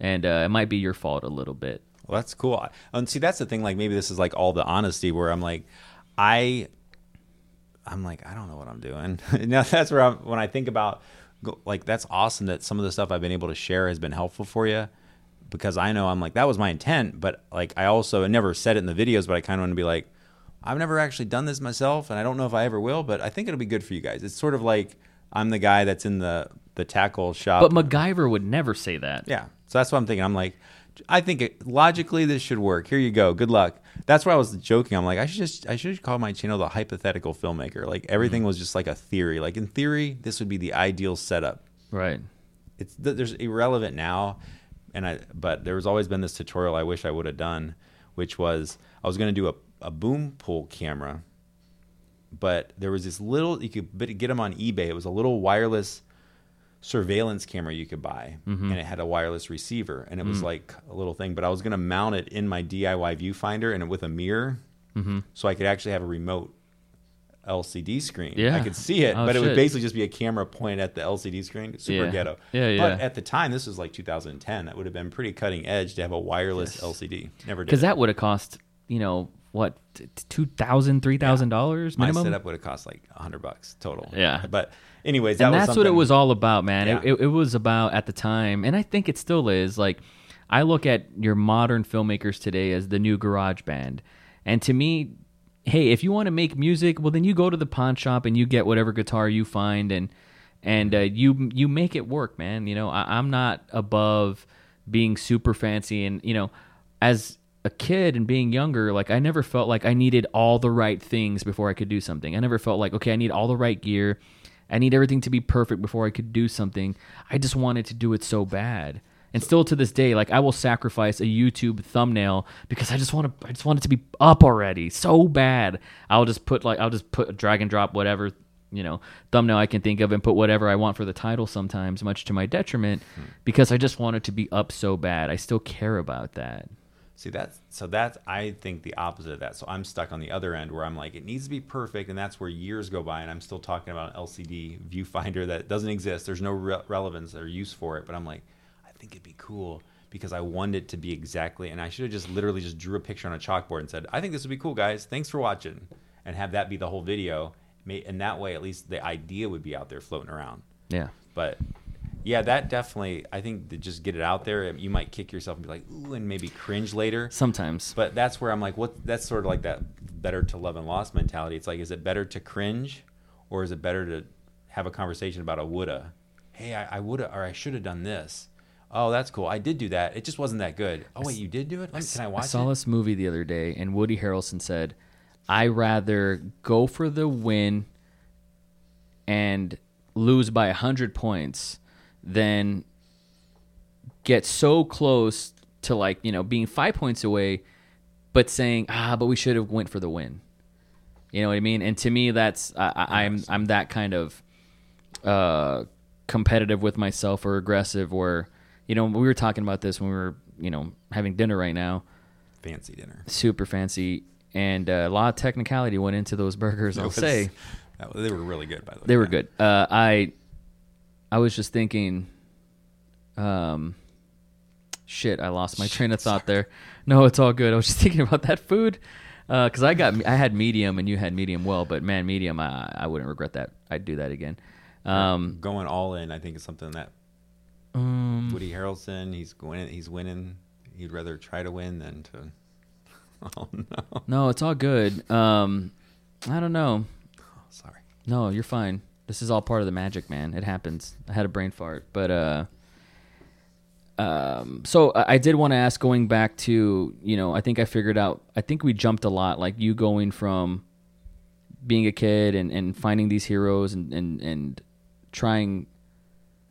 and uh, it might be your fault a little bit. Well, that's cool. And see, that's the thing. Like, maybe this is like all the honesty where I'm like, I, I'm like, I don't know what I'm doing. now that's where I'm. When I think about, like, that's awesome that some of the stuff I've been able to share has been helpful for you, because I know I'm like that was my intent. But like, I also I never said it in the videos, but I kind of want to be like, I've never actually done this myself, and I don't know if I ever will. But I think it'll be good for you guys. It's sort of like I'm the guy that's in the the tackle shop. But MacGyver would never say that. Yeah. So that's what I'm thinking. I'm like, I think it, logically this should work. Here you go. Good luck. That's why I was joking. I'm like, I should just, I should call my channel the hypothetical filmmaker. Like everything mm-hmm. was just like a theory. Like in theory, this would be the ideal setup. Right. It's th- there's irrelevant now, and I, but there was always been this tutorial I wish I would have done, which was I was going to do a, a boom pull camera, but there was this little you could get them on eBay. It was a little wireless surveillance camera you could buy mm-hmm. and it had a wireless receiver and it was mm. like a little thing but i was going to mount it in my diy viewfinder and with a mirror mm-hmm. so i could actually have a remote lcd screen. Yeah. i could see it Oh, but it would basically just be a camera pointed at the lcd screen. Super Yeah. ghetto. Yeah, but at the time this was like 2010 that would have been pretty cutting edge to have a wireless lcd never did Because that would have cost you know what two thousand, three thousand dollars my setup would have cost like 100 bucks total Yeah. but anyways that and was that's what it was all about, man. It, it, it was about at the time, and I think it still is. Like, I look at your modern filmmakers today as the new garage band, and to me, hey, if you want to make music, well, then you go to the pawn shop and you get whatever guitar you find, and and uh, you you make it work, man. You know, I, I'm not above being super fancy, and you know, as a kid and being younger, like I never felt like I needed all the right things before I could do something. I never felt like, okay, I need all the right gear. I need everything to be perfect before I could do something. I just wanted to do it so bad. And still to this day, like I will sacrifice a YouTube thumbnail because I just want to I just want it to be up already so bad. I'll just put like I'll just put drag and drop whatever, you know, thumbnail I can think of and put whatever I want for the title sometimes, much to my detriment, hmm. because I just want it to be up so bad. I still care about that. See that's so that's I think the opposite of that. So I'm stuck on the other end where I'm like it needs to be perfect, and that's where years go by, and I'm still talking about an LCD viewfinder that doesn't exist. There's no re- relevance or use for it, but I'm like, I think it'd be cool because I want it to be exactly, and I should have just literally just drew a picture on a chalkboard and said, I think this would be cool, guys. Thanks for watching, and have that be the whole video. May- And that way, at least the idea would be out there floating around. Yeah. But yeah, that definitely. I think to just get it out there, you might kick yourself and be like, ooh, and maybe cringe later. Sometimes. But that's where I'm like, what? That's sort of like that better to love and lost mentality. It's like, is it better to cringe, or is it better to have a conversation about a woulda? Hey, I, I woulda, or I should have done this. Oh, that's cool. I did do that. It just wasn't that good. Oh wait, you did do it. Let me, can I watch I saw it? this movie the other day, and Woody Harrelson said, "I rather go for the win and lose by hundred points than get so close to like you know being five points away, but saying ah, but we should have went for the win." You know what I mean? And to me, that's I, I, I'm I'm that kind of uh, competitive with myself or aggressive. Or you know, we were talking about this when we were you know having dinner right now Fancy dinner. super fancy, and uh, a lot of technicality went into those burgers. I'll was- say that- they were really good, by the way. they were good. Uh, I I was just thinking, um, shit, I lost my train of thought there. No, it's all good. I was just thinking about that food because I got I had medium and you had medium well, but man, medium I I wouldn't regret that. I'd do that again. Um, Going all in, I think is something that um, Woody Harrelson, he's going, he's winning. He'd rather try to win than to. Oh no! no, it's all good. Um, I don't know. Oh, sorry. No, you're fine. This is all part of the magic, man. It happens. I had a brain fart, but uh, um, so I did want to ask, going back to you know, I think I figured out. I think we jumped a lot, like you going from being a kid and, and finding these heroes and and and trying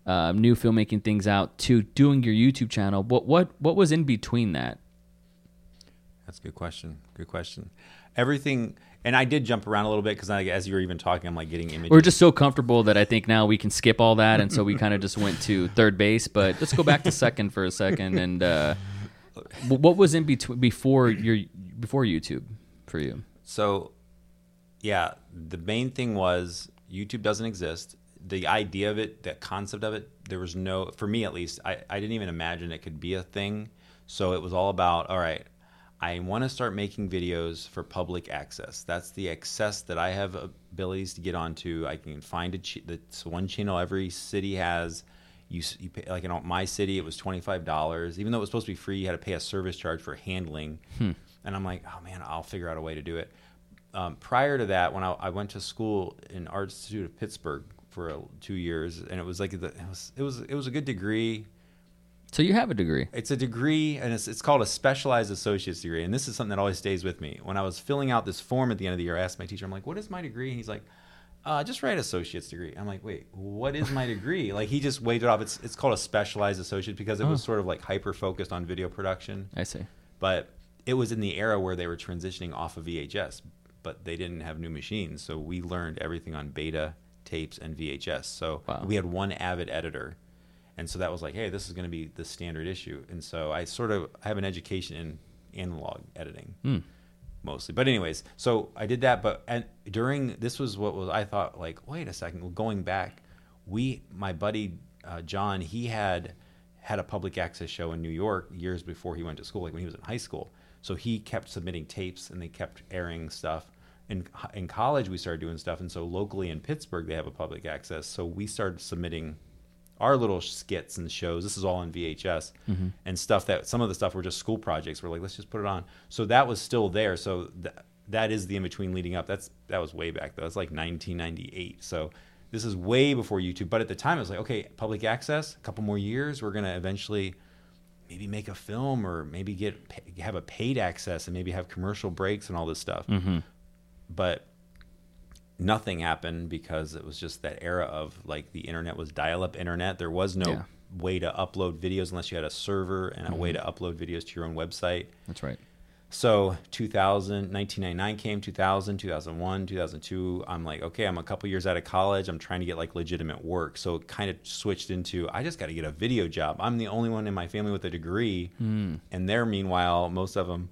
uh, new filmmaking things out to doing your YouTube channel. What what what was in between that? That's a good question. Good question. Everything, and I did jump around a little bit because as you were even talking, I'm like getting images. We're just so comfortable that I think now we can skip all that, and so we kind of just went to third base. But let's go back to second for a second. And uh, what was in between before your before YouTube for you? So, yeah, the main thing was YouTube doesn't exist. The idea of it, that concept of it, there was no, for me at least, I, I didn't even imagine it could be a thing. So it was all about, all right, I want to start making videos for public access. That's the access that I have abilities to get onto. I can find a ch- that's one channel every city has. You, you pay, like in my city, it was twenty five dollars. Even though it was supposed to be free, you had to pay a service charge for handling. And I'm like, oh man, I'll figure out a way to do it. Um, prior to that, when I, I went to school in Art Institute of Pittsburgh for two years, and it was like the, it was it was it was a good degree. So you have a degree. It's a degree, and it's, it's called a specialized associate's degree. And this is something that always stays with me. When I was filling out this form at the end of the year, I asked my teacher, I'm like, what is my degree? And he's like, uh, just write associate's degree. I'm like, wait, what is my degree? like, he just waved it off. It's, it's called a specialized associate because it was Oh. sort of like hyper focused on video production. I see. But it was in the era where they were transitioning off of VHS, but they didn't have new machines. So we learned everything on beta, tapes, and VHS. So Wow. we had one avid editor. And so that was like, hey, this is going to be the standard issue. And so I sort of I have an education in analog editing Hmm. mostly. But anyways, so I did that. But and during this was what was I thought like, wait a second, going back, we my buddy uh, John he had had a public access show in New York years before he went to school, like when he was in high school. So he kept submitting tapes and they kept airing stuff. In, in college, we started doing stuff, and so locally in Pittsburgh, they have a public access. So we started submitting our little skits and shows. This is all on VHS and stuff that some of the stuff were just school projects. We're like, let's just put it on. So that was still there. So th- that is the in between leading up. That's that was way back though. That's like 1998. So this is way before YouTube. But at the time, it was like, okay, public access. A couple more years, we're gonna eventually maybe make a film or maybe get have a paid access and maybe have commercial breaks and all this stuff. Mm-hmm. But nothing happened because it was just that era of like the internet was dial-up internet. There was no Yeah. way to upload videos unless you had a server and a way to upload videos to your own website. That's right. So 2000, 1999 came, 2000, 2001, 2002. I'm like, okay, I'm a couple years out of college. I'm trying to get like legitimate work. So it kind of switched into, I just got to get a video job. I'm the only one in my family with a degree. Hmm. And they're, meanwhile, most of them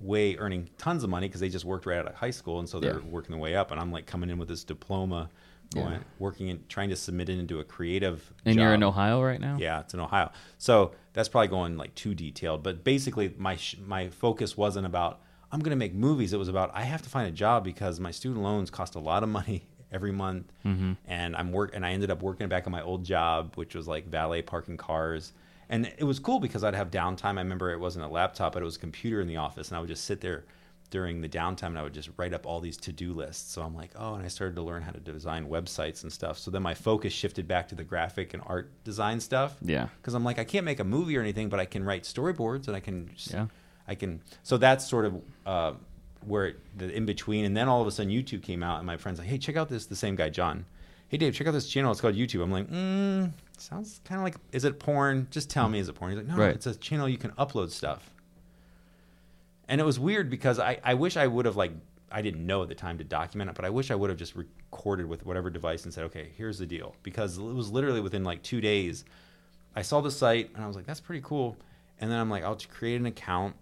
way earning tons of money because they just worked right out of high school. And so they're Yeah. working their way up. And I'm like coming in with this diploma, going, Yeah. working and trying to submit it into a creative And you're in. Ohio right now. Yeah, it's in Ohio. So that's probably going like too detailed. But basically, my sh- my focus wasn't about I'm going to make movies. It was about I have to find a job because my student loans cost a lot of money every month, Mm-hmm. and I'm work and I ended up working back at my old job, which was like valet parking cars. And it was cool because I'd have downtime. I remember it wasn't a laptop, but it was a computer in the office, and I would just sit there during the downtime and I would just write up all these to-do lists. So I'm like, oh, and I started to learn how to design websites and stuff. So then my focus shifted back to the graphic and art design stuff Yeah. because I'm like I can't make a movie or anything, but I can write storyboards and I can, Yeah. I can. So that's sort of uh, where it, the in between, and then all of a sudden YouTube came out, and my friends like, hey, check out this. The same guy, John. Hey, Dave, check out this channel. It's called YouTube. I'm like, mm, sounds kind of like, is it porn? Just tell me, is it porn? He's like, no, Right. it's a channel you can upload stuff. And it was weird because I, I wish I would have like I didn't know at the time to document it, but I wish I would have just recorded with whatever device and said, okay, here's the deal. Because it was literally within like two days, I saw the site and I was like, that's pretty cool. And then I'm like, I'll just create an account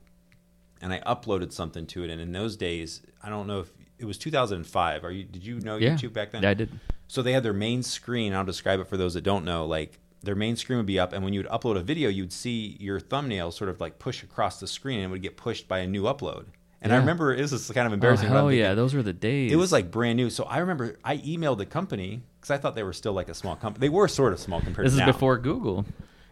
and I uploaded something to it. And in those days, I don't know if it was 2005. Are you? Did you know Yeah. YouTube back then? Yeah, I did. So they had their main screen. I'll describe it for those that don't know. Like their main screen would be up, and when you would upload a video, you'd see your thumbnail sort of like push across the screen, and it would get pushed by a new upload. And I Yeah. remember this is kind of Oh, embarrassing. but oh, I'm hell thinking- yeah, those were the days. It was like brand new. So I remember I emailed the company because I thought they were still like a small company. They were sort of small compared this to This is now. before Google.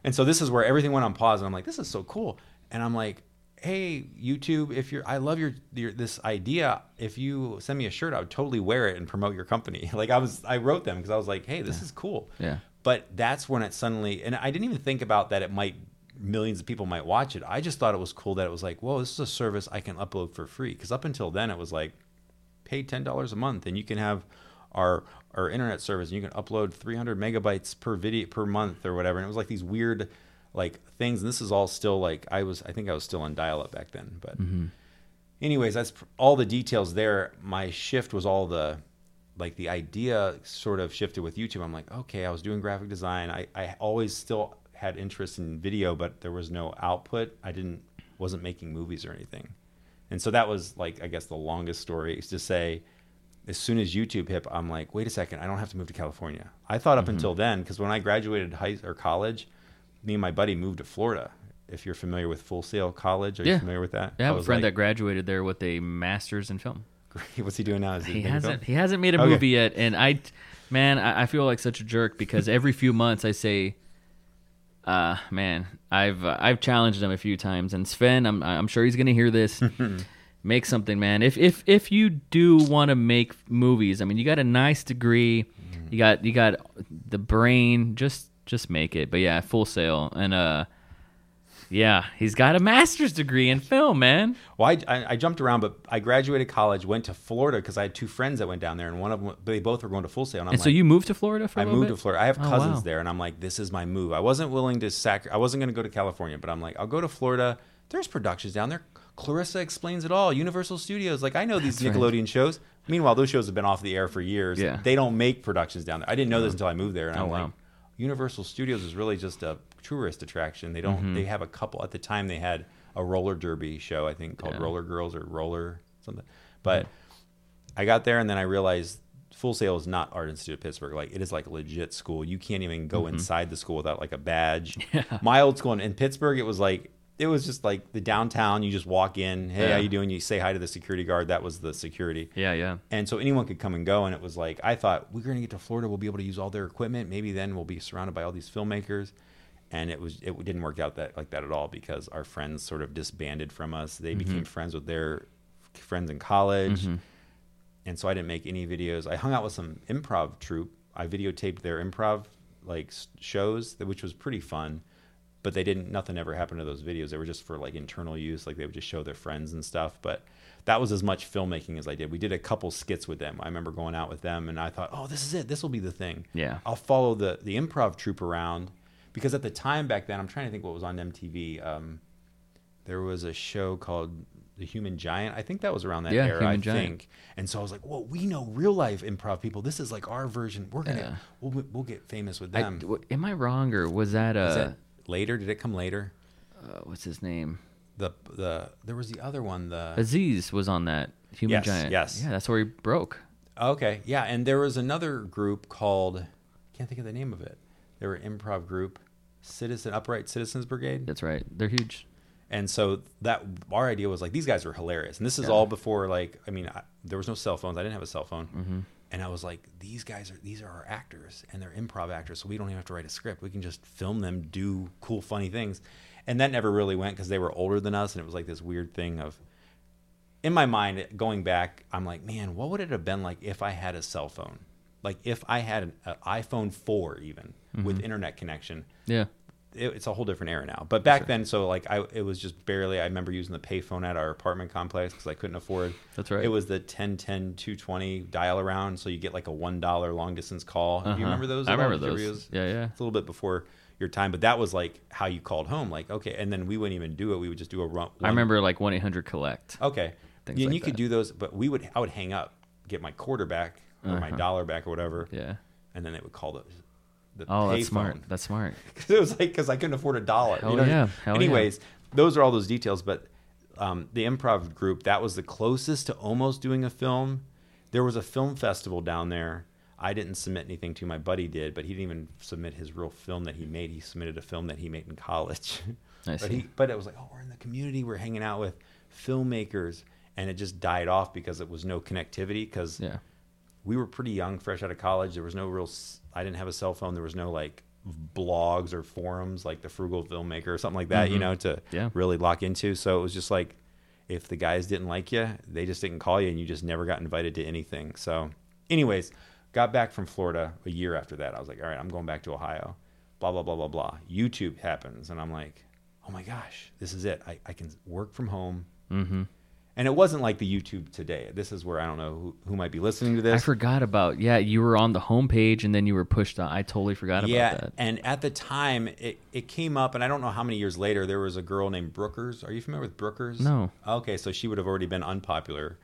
And so this is where everything went on pause, and I'm like, this is so cool. And I'm like, "Hey, YouTube, if you're, I love your, your this idea. If you send me a shirt, I would totally wear it and promote your company." Like I was, I wrote them because I was like, "Hey, this is cool." Yeah. But that's when it suddenly, and I didn't even think about that it might millions of people might watch it. I just thought it was cool that it was like, whoa, this is a service I can upload for free. Because up until then, it was like, pay ten dollars a month and you can have our our internet service and you can upload 300 megabytes per video per month or whatever. And it was like these weird like things. And this is all still like I was, I think I was still on dial up back then. But mm-hmm. anyways, that's pr- all the details there. My shift was all the like the idea sort of shifted with YouTube. I'm like, okay, I was doing graphic design. I, I always still had interest in video, but there was no output. I didn't wasn't making movies or anything. And so that was like I guess the longest story is to say as soon as YouTube hit, I'm like, wait a second, I don't have to move to California. I thought up mm-hmm. until then, because when I graduated high or college, me and my buddy moved to Florida. If you're familiar with Full Sail College, are you familiar with that? Yeah, I have a friend like, that graduated there with a master's in film. Great. What's he doing now? He hasn't. He hasn't made a Okay. movie yet, and I, man, I, I feel like such a jerk because every few months I say, uh, man, I've uh, I've challenged him a few times, and Sven, I'm I'm sure he's gonna hear this. make something, man. If if if you do want to make movies, I mean, you got a nice degree, Mm-hmm. you got you got the brain. Just just make it. But yeah, Full Sail and uh. Yeah, he's got a master's degree in film, man. Well, I, I, I jumped around, but I graduated college, went to Florida because I had two friends that went down there, and one of them, they both were going to Full Sail. And I'm And like, so you moved to Florida for a I moved bit? to Florida. I have Oh, cousins wow. there, and I'm like, this is my move. I wasn't willing to sac. I wasn't going to go to California, but I'm like, I'll go to Florida. There's productions down there. Clarissa explains it all. Universal Studios. Like I know these That's right. Nickelodeon shows. Meanwhile, those shows have been off the air for years. Yeah. They don't make productions down there. I didn't know this until I moved there, and Oh, I'm wow. like, Universal Studios is really just a tourist attraction. They don't. Mm-hmm. They have a couple at the time. They had a roller derby show, I think, called Yeah. Roller Girls or Roller something. But I got there and then I realized Full Sail is not Art Institute of Pittsburgh. Like it is like legit school. You can't even go inside the school without like a badge. Mm-hmm. Yeah. My old school in, in Pittsburgh, it was like it was just like the downtown. You just walk in, hey, Yeah. how you doing? You say hi to the security guard. That was the security. Yeah, yeah. And so anyone could come and go. And it was like, I thought we're going to get to Florida. We'll be able to use all their equipment. Maybe then we'll be surrounded by all these filmmakers. And it was, it didn't work out that like that at all because our friends sort of disbanded from us. They mm-hmm. became friends with their friends in college. Mm-hmm. And so I didn't make any videos. I hung out with some improv troupe. I videotaped their improv like shows, which was pretty fun. But they didn't. Nothing ever happened to those videos. They were just for like internal use. Like they would just show their friends and stuff. But that was as much filmmaking as I did. We did a couple skits with them. I remember going out with them, and I thought, oh, this is it. This will be the thing. Yeah. I'll follow the the improv troupe around because at the time back then, I'm trying to think what was on MTV. Um, there was a show called The Human Giant. I think that was around that Yeah, era. Human I Giant. think. And so I was like, "Well, we know real life improv people. This is like our version. We're gonna Yeah. we'll we'll get famous with I, them." w- am I wrong or was that uh, Is that later? Did it come later? uh what's his name? The the there was the other one. The Aziz was on that Human Yes, Giant. yes. Yeah, that's where he broke. Okay, yeah, and there was another group called can't think of the name of it. They were an improv group, Citizen Upright Citizens Brigade. That's right. They're huge. And so that our idea was like these guys were hilarious, and this is Yeah. all before like I mean I, there was no cell phones. I didn't have a cell phone, Mm-hmm. And I was like these guys are these are our actors and they're improv actors, so we don't even have to write a script. We can just film them do cool funny things, and that never really went because they were older than us, and it was like this weird thing of. In my mind, going back, I'm like, man, what would it have been like if I had a cell phone? Like if I had an, an iPhone 4 even mm-hmm. with internet connection Yeah. It, it's a whole different era now. But back then, so like I, it was just barely. I remember using the payphone at our apartment complex because I couldn't afford. That's right. It was the 10, 10, 220 dial around, so you get like a one dollar long distance call. Do Uh-huh. you remember those? I remember Did you ever those. Yeah, yeah. It's a little bit before your time, but that was like how you called home. Like okay, and then we wouldn't even do it. We would just do a run. I remember like one eight hundred collect. Okay, and like you could do those, but we would. I would hang up, get my quarter back or my Uh-huh. dollar back or whatever, Yeah. and then they would call the. The Oh, that's smart. That's smart. Because it was like because I couldn't afford a dollar. Hell yeah, hell yeah. Anyways, those are all those details. But um, the improv group that was the closest to almost doing a film. There was a film festival down there. I didn't submit anything to. My buddy did, but he didn't even submit his real film that he made. He submitted a film that he made in college. I but see. he, but it was like, oh, we're in the community. We're hanging out with filmmakers, and it just died off because it was no connectivity. Because Yeah. We were pretty young, fresh out of college. There was no real, I didn't have a cell phone. There was no like blogs or forums like the Frugal Filmmaker or something like that, you know, to Mm-hmm. Yeah. really lock into. So it was just like if the guys didn't like you, they just didn't call you and you just never got invited to anything. So, anyways, got back from Florida a year after that. I was like, all right, I'm going back to Ohio. Blah, blah, blah, blah, blah. YouTube happens. And I'm like, oh my gosh, this is it. I, I can work from home. Mm-hmm. And it wasn't like the YouTube today. This is where I don't know who, who might be listening to this. I forgot about yeah. You were on the homepage and then you were pushed on. I totally forgot about yeah, that. and at the time it, it came up, and I don't know how many years later there was a girl named Brookers. Are you familiar with Brookers? No. Okay, so she would have already been unpopular.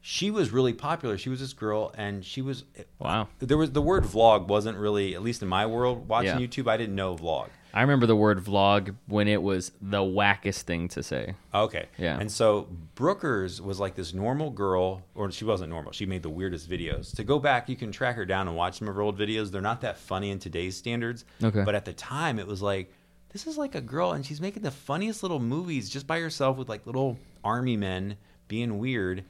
She was really popular. She was this girl, and she was. Wow. There was the word vlog wasn't really, at least in my world, watching Yeah. YouTube. I didn't know vlog. I remember the word vlog when it was the wackest thing to say. Okay. Yeah. And so Brookers was like this normal girl, or she wasn't normal. She made the weirdest videos. To go back, you can track her down and watch some of her old videos. They're not that funny in today's standards. Okay. But at the time, it was like, this is like a girl, and she's making the funniest little movies just by herself with like little army men being weird.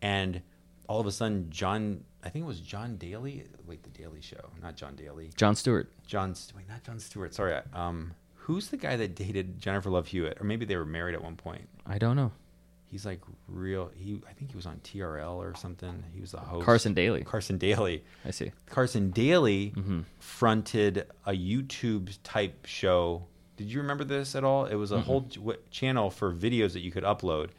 And all of a sudden, John, I think it was John Daly. Wait, The Daily Show, not John Daly. Jon Stewart. John, wait, not Jon Stewart. Sorry. Um, who's the guy that dated Jennifer Love Hewitt? Or maybe they were married at one point. I don't know. He's like real. He, I think he was on TRL or something. He was the host. Carson Daly. Carson Daly. I see. Carson Daly Mm-hmm. fronted a YouTube type show. Did you remember this at all? It was a whole ch- w- channel for videos that you could upload.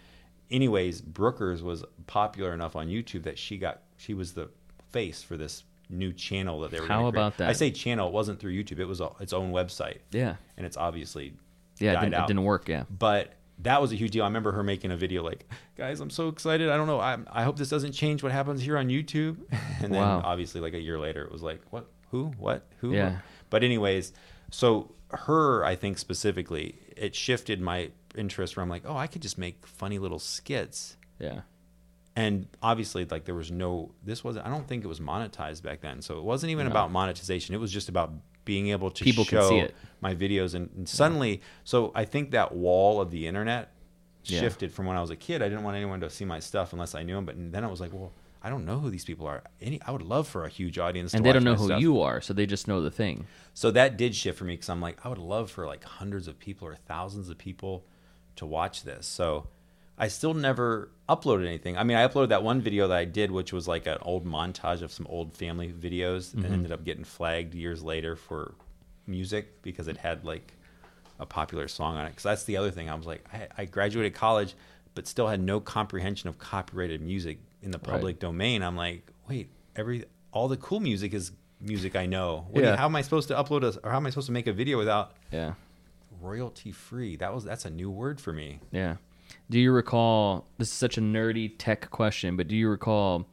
Anyways, Brookers was popular enough on YouTube that she got she was the face for this new channel that they were. How about that? I say channel. It wasn't through YouTube. It was a, its own website, Yeah. and it's obviously Yeah. It didn't, it didn't work. Yeah. but that was a huge deal. I remember her making a video like, "Guys, I'm so excited. I don't know. I, I hope this doesn't change what happens here on YouTube." And then Wow. obviously, like a year later, it was like, "What? Who? What? Who?" Yeah. But anyways, so her, I think specifically, it shifted my interest. Where I'm like, "Oh, I could just make funny little skits." Yeah. And obviously, like there was no. This wasn't. I don't think it was monetized back then. So it wasn't even about monetization. It was just about being able to People can show see it. my videos and, and suddenly so i think that wall of the internet Yeah. shifted from when i was a kid i didn't want anyone to see my stuff unless i knew them but then i was like well i don't know who these people are any i would love for a huge audience And to they don't know who stuff. you are, so they just know the thing. so that did shift for me because i'm like i would love for like hundreds of people or thousands of people to watch this so i still never uploaded anything. I mean i uploaded that one video that i did which was like an old montage of some old family videos and mm-hmm. ended up getting flagged years later for music because it had like a popular song on it. Because that's the other thing. I was like I, I graduated college but still had no comprehension of copyrighted music in the public domain. I'm like wait every all the cool music is music i know. What you- Yeah. how am i supposed to upload a or how am i supposed to make a video without Yeah. royalty free? That was that's a new word for me. Yeah. Do you recall? This is such a nerdy tech question, but do you recall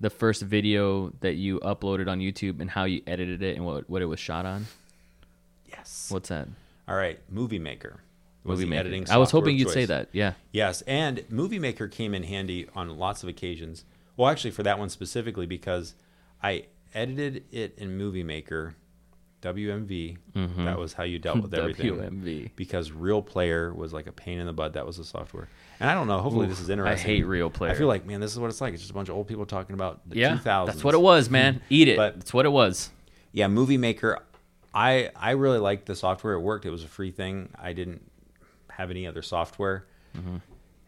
the first video that you uploaded on YouTube and how you edited it and what what it was shot on? yes What's that? all right movie maker Movie Maker. editing I was hoping you'd say that. Yeah. Yes, and Movie Maker came in handy on lots of occasions. Well, actually, for that one specifically, because I edited it in Movie Maker, WMV. Mm-hmm. That was how you dealt with everything. WMV. Because Real Player was like a pain in the butt. That was the software. And I don't know. Hopefully, Oof, this is interesting. I hate Real Player. I feel like, man, this is what it's like. It's just a bunch of old people talking about the Yeah. 2000s. That's what it was, man. Eat it. But- That's what it was. yeah movie maker i i really liked the software it worked it was a free thing i didn't have any other software mm-hmm.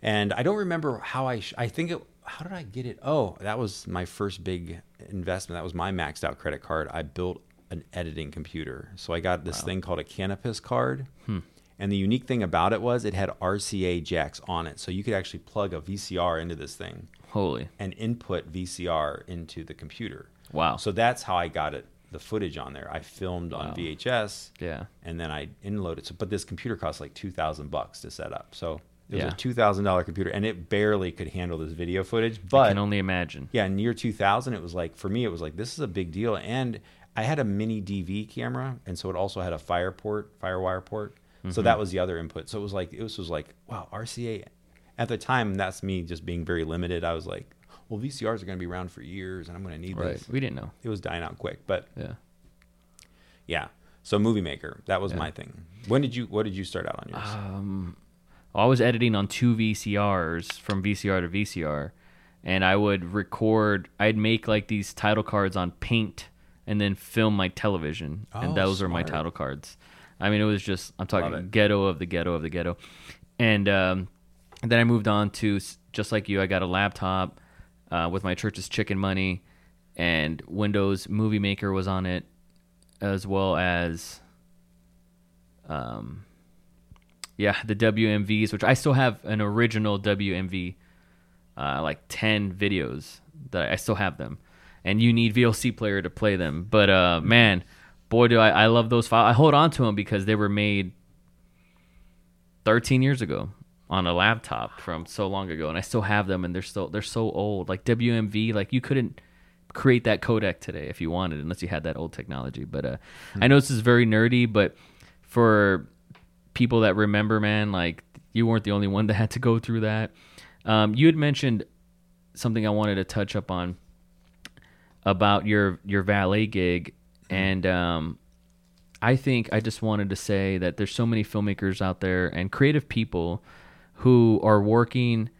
and i don't remember how i sh- i think it how did i get it oh that was my first big investment that was my maxed out credit card i built an editing computer so i got this thing called a canopus card hmm. and the unique thing about it was it had rca jacks on it so you could actually plug a vcr into this thing Holy. and input VCR into the computer. Wow. So that's how I got it the footage on there. I filmed on VHS. Yeah. And then I inloaded. So, but this computer cost like two thousand bucks to set up. So it was Yeah. a two thousand dollar computer, and it barely could handle this video footage. But I can only imagine. yeah, in year two thousand, it was like for me, it was like this is a big deal. And I had a mini DV camera, and so it also had a fire port, FireWire port. So Mm-hmm. that was the other input. So it was like it was, was like wow, RCA. At the time, that's me just being very limited. I was like, well, VCRs are going to be around for years, and I'm going to need Right. this. We didn't know. It was dying out quick, but Yeah. yeah. So Movie Maker, that was Yeah. my thing. When did you? What did you start out on yours? Um, I was editing on two VCRs from VCR to VCR, and I would record. I'd make like these title cards on Paint and then film my television, Oh, and those are my title cards. I mean, it was just I'm talking ghetto of the ghetto of the ghetto, and um, then I moved on to just like you. I got a laptop uh, with my church's chicken money, and Windows Movie Maker was on it, as well as, um, yeah, the WMVs, which I still have an original WMV, uh, like ten videos that I still have them, and you need VLC player to play them. But uh, man, boy, do I, I love those files. I hold on to them because they were made 13 years ago on a laptop from so long ago, and I still have them, and they're still they're so old. Like WMV, like you couldn't create that codec today if you wanted, unless you had that old technology. But uh, I know this is very nerdy, but for people that remember, man, like you weren't the only one that had to go through that. Um, you had mentioned something I wanted to touch up on about your your valet gig, and um, I think I just wanted to say that there's so many filmmakers out there and creative people who are working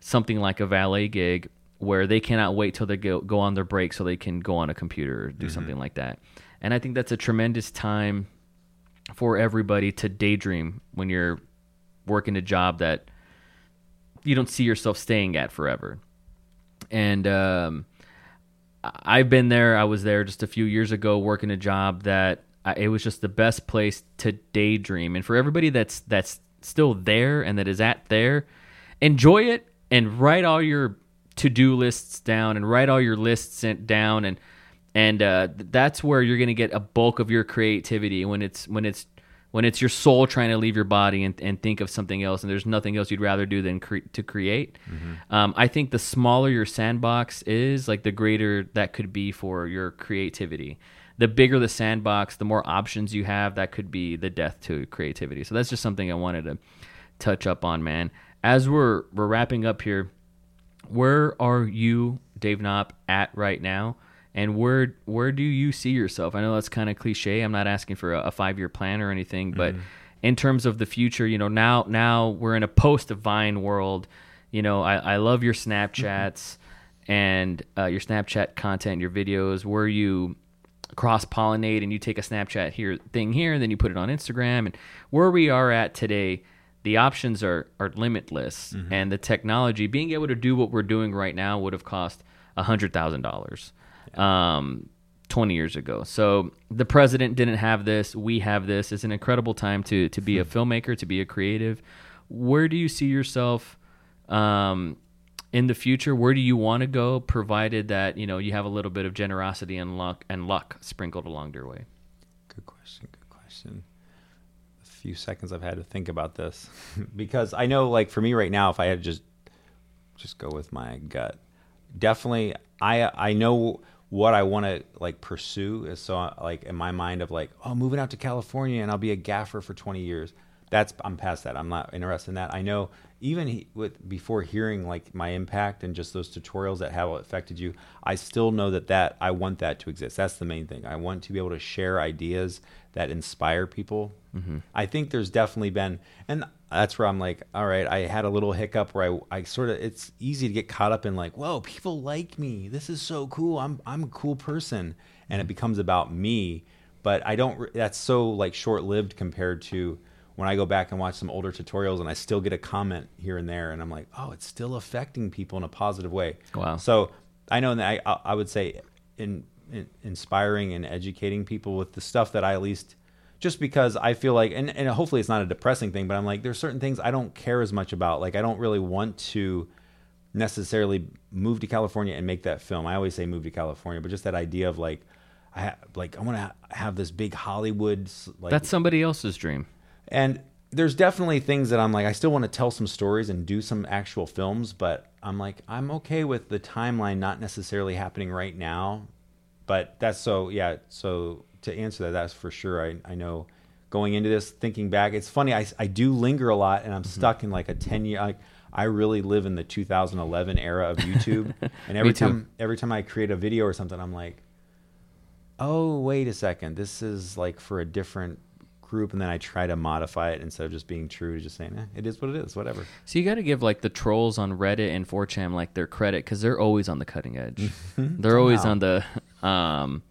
something like a valet gig where they cannot wait till they go, go on their break so they can go on a computer or do something like that. And I think that's a tremendous time for everybody to daydream when you're working a job that you don't see yourself staying at forever. And um, I've been there. I was there just a few years ago working a job that I, it was just the best place to daydream. And for everybody that's that's still there and that is at there, enjoy it and write all your to-do lists down and write all your lists down and and uh, that's where you're going to get a bulk of your creativity when it's when it's when it's your soul trying to leave your body and, and think of something else and there's nothing else you'd rather do than cre- to create. Um, i think the smaller your sandbox is like the greater that could be for your creativity. The bigger the sandbox the more options you have that could be the death to creativity. So that's just something i wanted to touch up on man. As we're we're wrapping up here where are you, Dave Knopp, at right now? And where where do you see yourself? I know that's kind of cliche. I'm not asking for a, a five year plan or anything, but mm-hmm. in terms of the future, you know, now now we're in a post Vine world. You know, I, I love your Snapchats mm-hmm. and uh, your Snapchat content, your videos, where you cross pollinate and you take a Snapchat here thing here, and then you put it on Instagram. And where we are at today, the options are are limitless, mm-hmm. and the technology being able to do what we're doing right now would have cost a hundred thousand dollars. Um, 20 years ago. So the president didn't have this. We have this. It's an incredible time to to be a filmmaker, to be a creative. Where do you see yourself um, in the future? Where do you want to go, provided that you know you have a little bit of generosity and luck and luck sprinkled along your way? Good question. Good question. A few seconds I've had to think about this because I know, like for me right now, if I had to just just go with my gut, definitely I I know what I want to like pursue is so like in my mind of like oh moving out to California and I'll be a gaffer for 20 years. That's I'm past that. I'm not interested in that. I know even he, with before hearing like my impact and just those tutorials that have affected you, I still know that that I want that to exist. That's the main thing. I want to be able to share ideas that inspire people. Mm-hmm. I think there's definitely been, and that's where I'm like, all right, I had a little hiccup where I, I sort of, it's easy to get caught up in like, whoa, people like me. This is so cool. I'm, I'm a cool person. And it becomes about me. But I don't, that's so like short lived compared to when I go back and watch some older tutorials and I still get a comment here and there. And I'm like, oh, it's still affecting people in a positive way. Wow. So I know that I, I would say in, in inspiring and educating people with the stuff that I at least just because I feel like and, and hopefully it's not a depressing thing, but I'm like there's certain things I don't care as much about. Like I don't really want to necessarily move to California and make that film. I always say move to California, but just that idea of like I ha- like I want to ha- have this big Hollywood like That's somebody else's dream. and there's definitely things that I'm like, I still want to tell some stories and do some actual films, but I'm like, I'm okay with the timeline not necessarily happening right now. But that's so, yeah. So to answer that, that's for sure. I, I know going into this, thinking back, it's funny. I, I do linger a lot and I'm stuck in like a 10 year, like, I really live in the 2011 era of YouTube. and every time, every time I create a video or something, I'm like, oh wait a second this is like for a different group and then i try to modify it instead of just being true to just saying eh, it is what it is whatever So you got to give like the trolls on Reddit and 4chan like their credit because they're always on the cutting edge. they're always Somehow. on the um,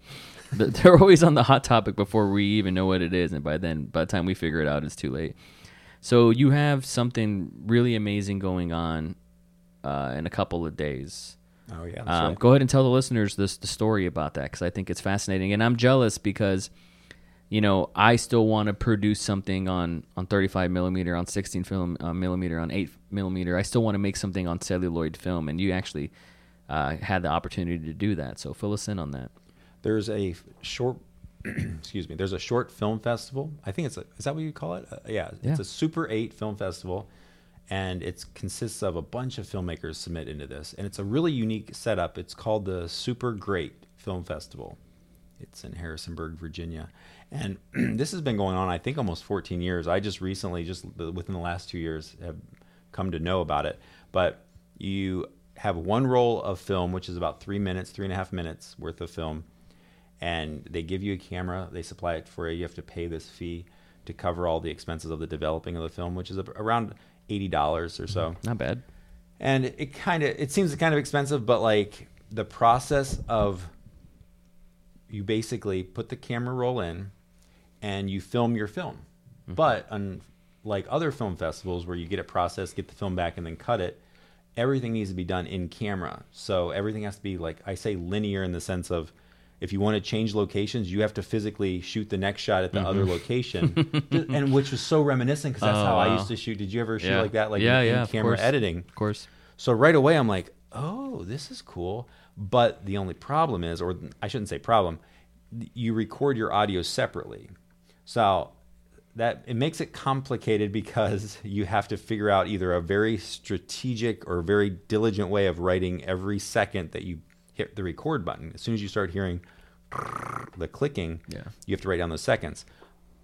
They're always on the hot topic before we even know what it is, and by then, by the time we figure it out, it's too late. So you have something really amazing going on uh, in a couple of days. Oh yeah. Um, right. Go ahead and tell the listeners this the story about that because I think it's fascinating, and I'm jealous because you know I still want to produce something on on 35 millimeter, on 16 film uh, millimeter, on 8 millimeter. I still want to make something on celluloid film, and you actually uh, had the opportunity to do that. So fill us in on that. There's a short, excuse me. There's a short film festival. I think it's a, is that what you call it? Uh, yeah, Yeah. it's a Super Eight film festival, and it consists of a bunch of filmmakers submit into this, and it's a really unique setup. It's called the Super Great Film Festival. It's in Harrisonburg, Virginia, and this has been going on. I think almost 14 years. I just recently, just within the last two years, have come to know about it. But you have one roll of film, which is about three minutes, three and a half minutes worth of film, and they give you a camera. They supply it for you. You have to pay this fee to cover all the expenses of the developing of the film, which is around eighty dollars or so mm-hmm. Not bad. and it kind of it seems kind of expensive but like the process of you basically put the camera roll in and you film your film mm-hmm. but unlike other film festivals where you get it processed get the film back and then cut it everything needs to be done in camera so everything has to be like i say linear in the sense of if you want to change locations you have to physically shoot the next shot at the other mm-hmm. location and which was so reminiscent because that's Oh, how i used to shoot did you ever shoot Yeah. like that like Yeah, in, yeah, of camera editing Of course. so right away, I'm like, oh, this is cool. But the only problem is, or I shouldn't say problem, you record your audio separately. So that it makes it complicated because you have to figure out either a very strategic or very diligent way of writing every second that you hit the record button. As soon as you start hearing the clicking, Yeah. you have to write down those seconds.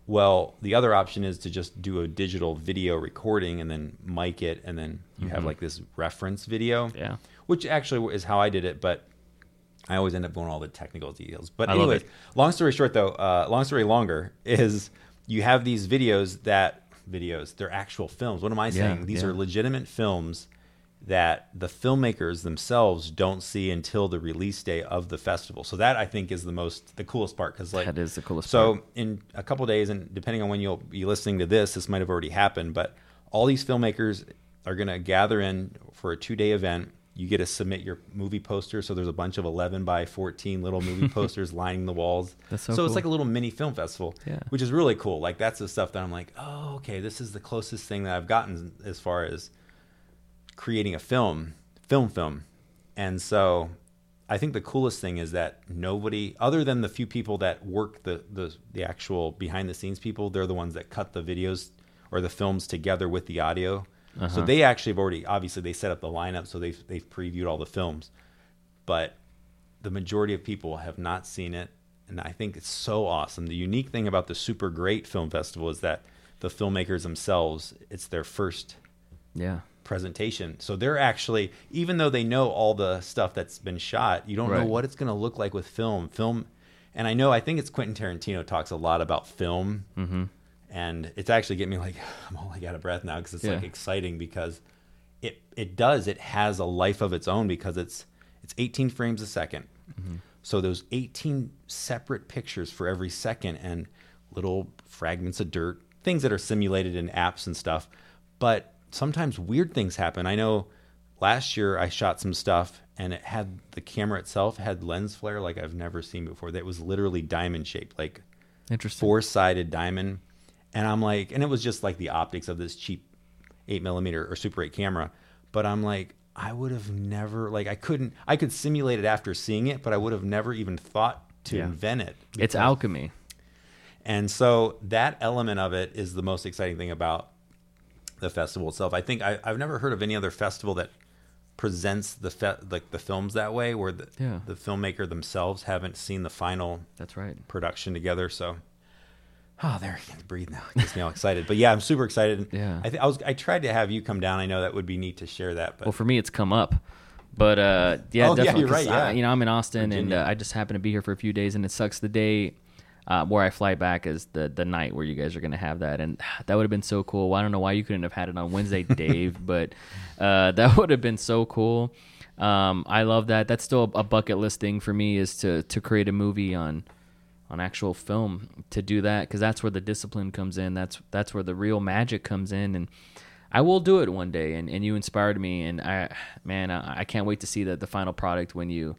Well, the other option is to just do a digital video recording and then mic it, and then you have like this reference video. Mm-hmm. Yeah. Which actually is how I did it, but I always end up going all the technical details. But anyways, long story short, though, uh, long story longer is you have these videos that videos they're actual films. What am I Yeah, saying? These yeah. are legitimate films that the filmmakers themselves don't see until the release day of the festival. So that I think is the most the coolest part because like That is the coolest So part. in a couple days, and depending on when you'll be listening to this, this might have already happened. But all these filmmakers are going to gather in for a two day event. You get to submit your movie poster. So there's a bunch of 11 by 14 little movie posters lining the walls. That's so it's cool. like a little mini film festival, Yeah. which is really cool. Like that's the stuff that I'm like, oh, okay, this is the closest thing that I've gotten as far as creating a film, film, film. And so I think the coolest thing is that nobody, other than the few people that work the, the, the actual behind the scenes people, they're the ones that cut the videos or the films together with the audio. So Uh-huh. they actually have already, obviously, they set up the lineup, so they've, they've previewed all the films. But the majority of people have not seen it. And I think it's so awesome. The unique thing about the Super Great Film Festival is that the filmmakers themselves, it's their first Yeah. Presentation. So they're actually, even though they know all the stuff that's been shot, you don't know what it's going to look like with film. Film, and I know I think it's Quentin Tarantino talks a lot about film, Mm-hmm. and it's actually getting me like I'm all like out of breath now because it's like exciting because it it does it has a life of its own because it's it's 18 frames a 2nd Mm-hmm. So those 18 separate pictures for every second and little fragments of dirt, things that are simulated in apps and stuff. But sometimes weird things happen. I know last year I shot some stuff and it had the camera itself had lens flare like I've never seen before. That was literally diamond shaped, like Interesting. four sided diamond. And I'm like, and it was just like the optics of this cheap eight millimeter or Super 8 camera. But I'm like, I would have never, like, I couldn't, I could simulate it after seeing it, but I would have never even thought to Yeah. invent it. It's alchemy. And so that element of it is the most exciting thing about the festival itself. I think I, I've never heard of any other festival that presents the fe- like the films that way, where the, Yeah. the filmmaker themselves haven't seen the final That's right. production together. So, oh, there I can breathe now. It gets me all excited. But yeah, I'm super excited. Yeah. I, th- I was I tried to have you come down. I know that would be neat to share that. But Well, for me, it's come up. But uh, yeah, Oh, yeah, definitely. you're 'cause right, I- yeah. you know, I'm in Austin, and uh, I just happen to be here for a few days, and it sucks. The day uh, where I fly back is the the night where you guys are going to have that, and that would have been so cool. Well, I don't know why you couldn't have had it on Wednesday, Dave, but uh, that would have been so cool. Um, I love that. That's still a bucket list thing for me is to to create a movie on on actual film to do that because that's where the discipline comes in. That's that's where the real magic comes in, and I will do it one day. And, and you inspired me, and I man, I, I can't wait to see the the final product when you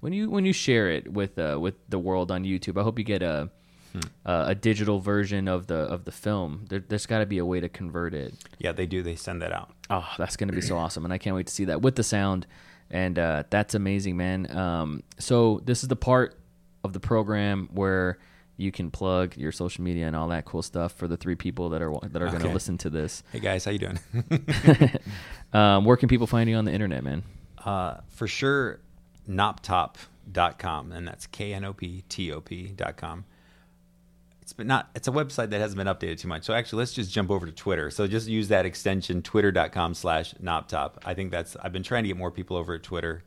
when you when you share it with uh, with the world on YouTube. I hope you get a hmm. uh, a digital version of the of the film. There, has got to be a way to convert it. Yeah, they do. They send that out. Oh, that's going to be so awesome, and I can't wait to see that with the sound. And uh, that's amazing, man. Um, so this is the part of the program where you can plug your social media and all that cool stuff for the three people that are that are okay. going to listen to this. Hey guys, how you doing? um, where can people find you on the internet, man? Uh, for sure, knoptop.com, and that's K N O P T O P.com. It's been not it's a website that hasn't been updated too much. So actually let's just jump over to Twitter. So just use that extension, twitter.com slash knoptop. I think that's I've been trying to get more people over at Twitter.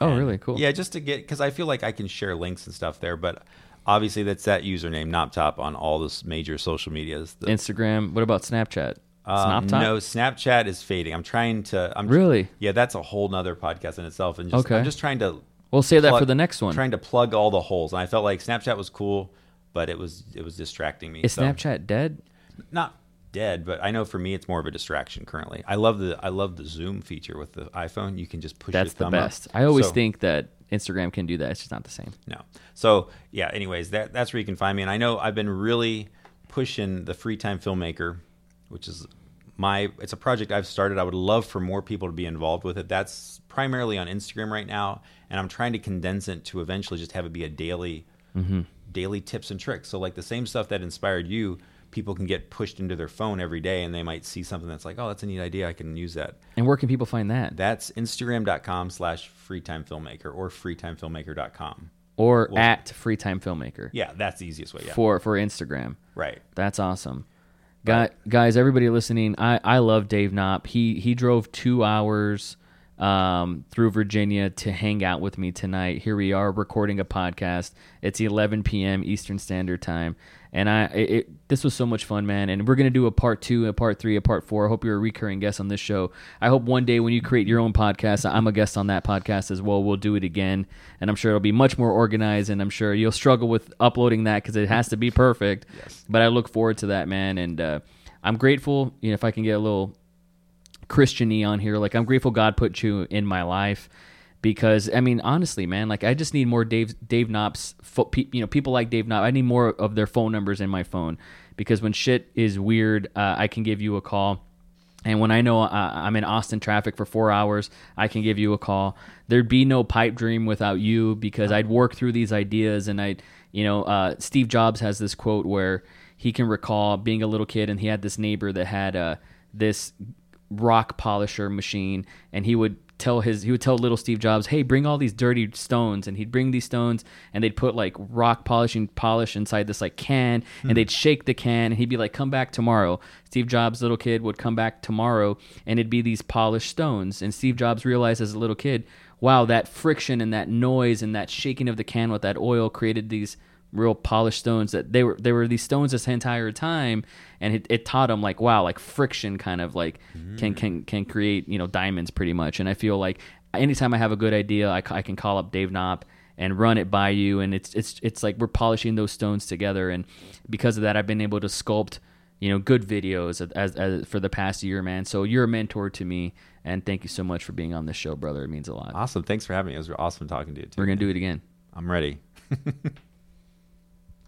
Oh, and, really? Cool. Yeah, just to get because I feel like I can share links and stuff there, but obviously that's that username knoptop on all the major social medias. The, Instagram. What about Snapchat? Um, no, Snapchat is fading. I'm trying to. I'm really. Yeah, that's a whole nother podcast in itself. And just, okay. I'm just trying to. We'll say that for the next one. Trying to plug all the holes, and I felt like Snapchat was cool, but it was it was distracting me. Is so. Snapchat dead? Not dead, but I know for me it's more of a distraction currently. I love the I love the zoom feature with the iPhone. You can just push. That's the best. Up. I always so, think that Instagram can do that. It's just not the same. No. So yeah. Anyways, that that's where you can find me. And I know I've been really pushing the free time filmmaker, which is my it's a project I've started. I would love for more people to be involved with it. That's primarily on Instagram right now, and I'm trying to condense it to eventually just have it be a daily mm-hmm. daily tips and tricks. So like the same stuff that inspired you people can get pushed into their phone every day and they might see something that's like, oh, that's a neat idea. I can use that. And where can people find that? That's Instagram.com slash freetimefilmmaker or freetimefilmmaker.com. Or well, at freetimefilmmaker. Yeah, that's the easiest way. Yeah. For for Instagram. Right. That's awesome. Guy, guys, everybody listening, I, I love Dave Knopp. He he drove two hours um, through Virginia to hang out with me tonight. Here we are recording a podcast. It's 11 p.m. Eastern Standard Time, and I it, this was so much fun, man. And we're gonna do a part two, a part three, a part four. I hope you're a recurring guest on this show. I hope one day when you create your own podcast, I'm a guest on that podcast as well. We'll do it again, and I'm sure it'll be much more organized. And I'm sure you'll struggle with uploading that because it has to be perfect. yes. But I look forward to that, man. And uh, I'm grateful. You know, if I can get a little Christiany on here. Like I'm grateful God put you in my life because I mean honestly, man, like I just need more Dave Dave Knopp's you know people like Dave Knopp. I need more of their phone numbers in my phone because when shit is weird, uh, I can give you a call. And when I know uh, I'm in Austin traffic for four hours, I can give you a call. There'd be no pipe dream without you because I'd work through these ideas and I'd, you know, uh, Steve Jobs has this quote where he can recall being a little kid and he had this neighbor that had uh, this rock polisher machine and he would tell his he would tell little Steve Jobs, "Hey, bring all these dirty stones." And he'd bring these stones and they'd put like rock polishing polish inside this like can and hmm. they'd shake the can and he'd be like, "Come back tomorrow." Steve Jobs' little kid would come back tomorrow and it'd be these polished stones. And Steve Jobs realized as a little kid, "Wow, that friction and that noise and that shaking of the can with that oil created these real polished stones that they were they were these stones this entire time and it, it taught him like wow like friction kind of like mm. can can can create you know diamonds pretty much. And i feel like anytime i have a good idea i, I can call up dave knopp and run it by you. And it's it's it's like we're polishing those stones together. And because of that i've been able to sculpt you know good videos as, as, for the past year man. So you're a mentor to me. And thank you so much for being on this show brother. It means a lot. Awesome. Thanks for having me. It was awesome talking to you too, we're gonna do it again. I'm ready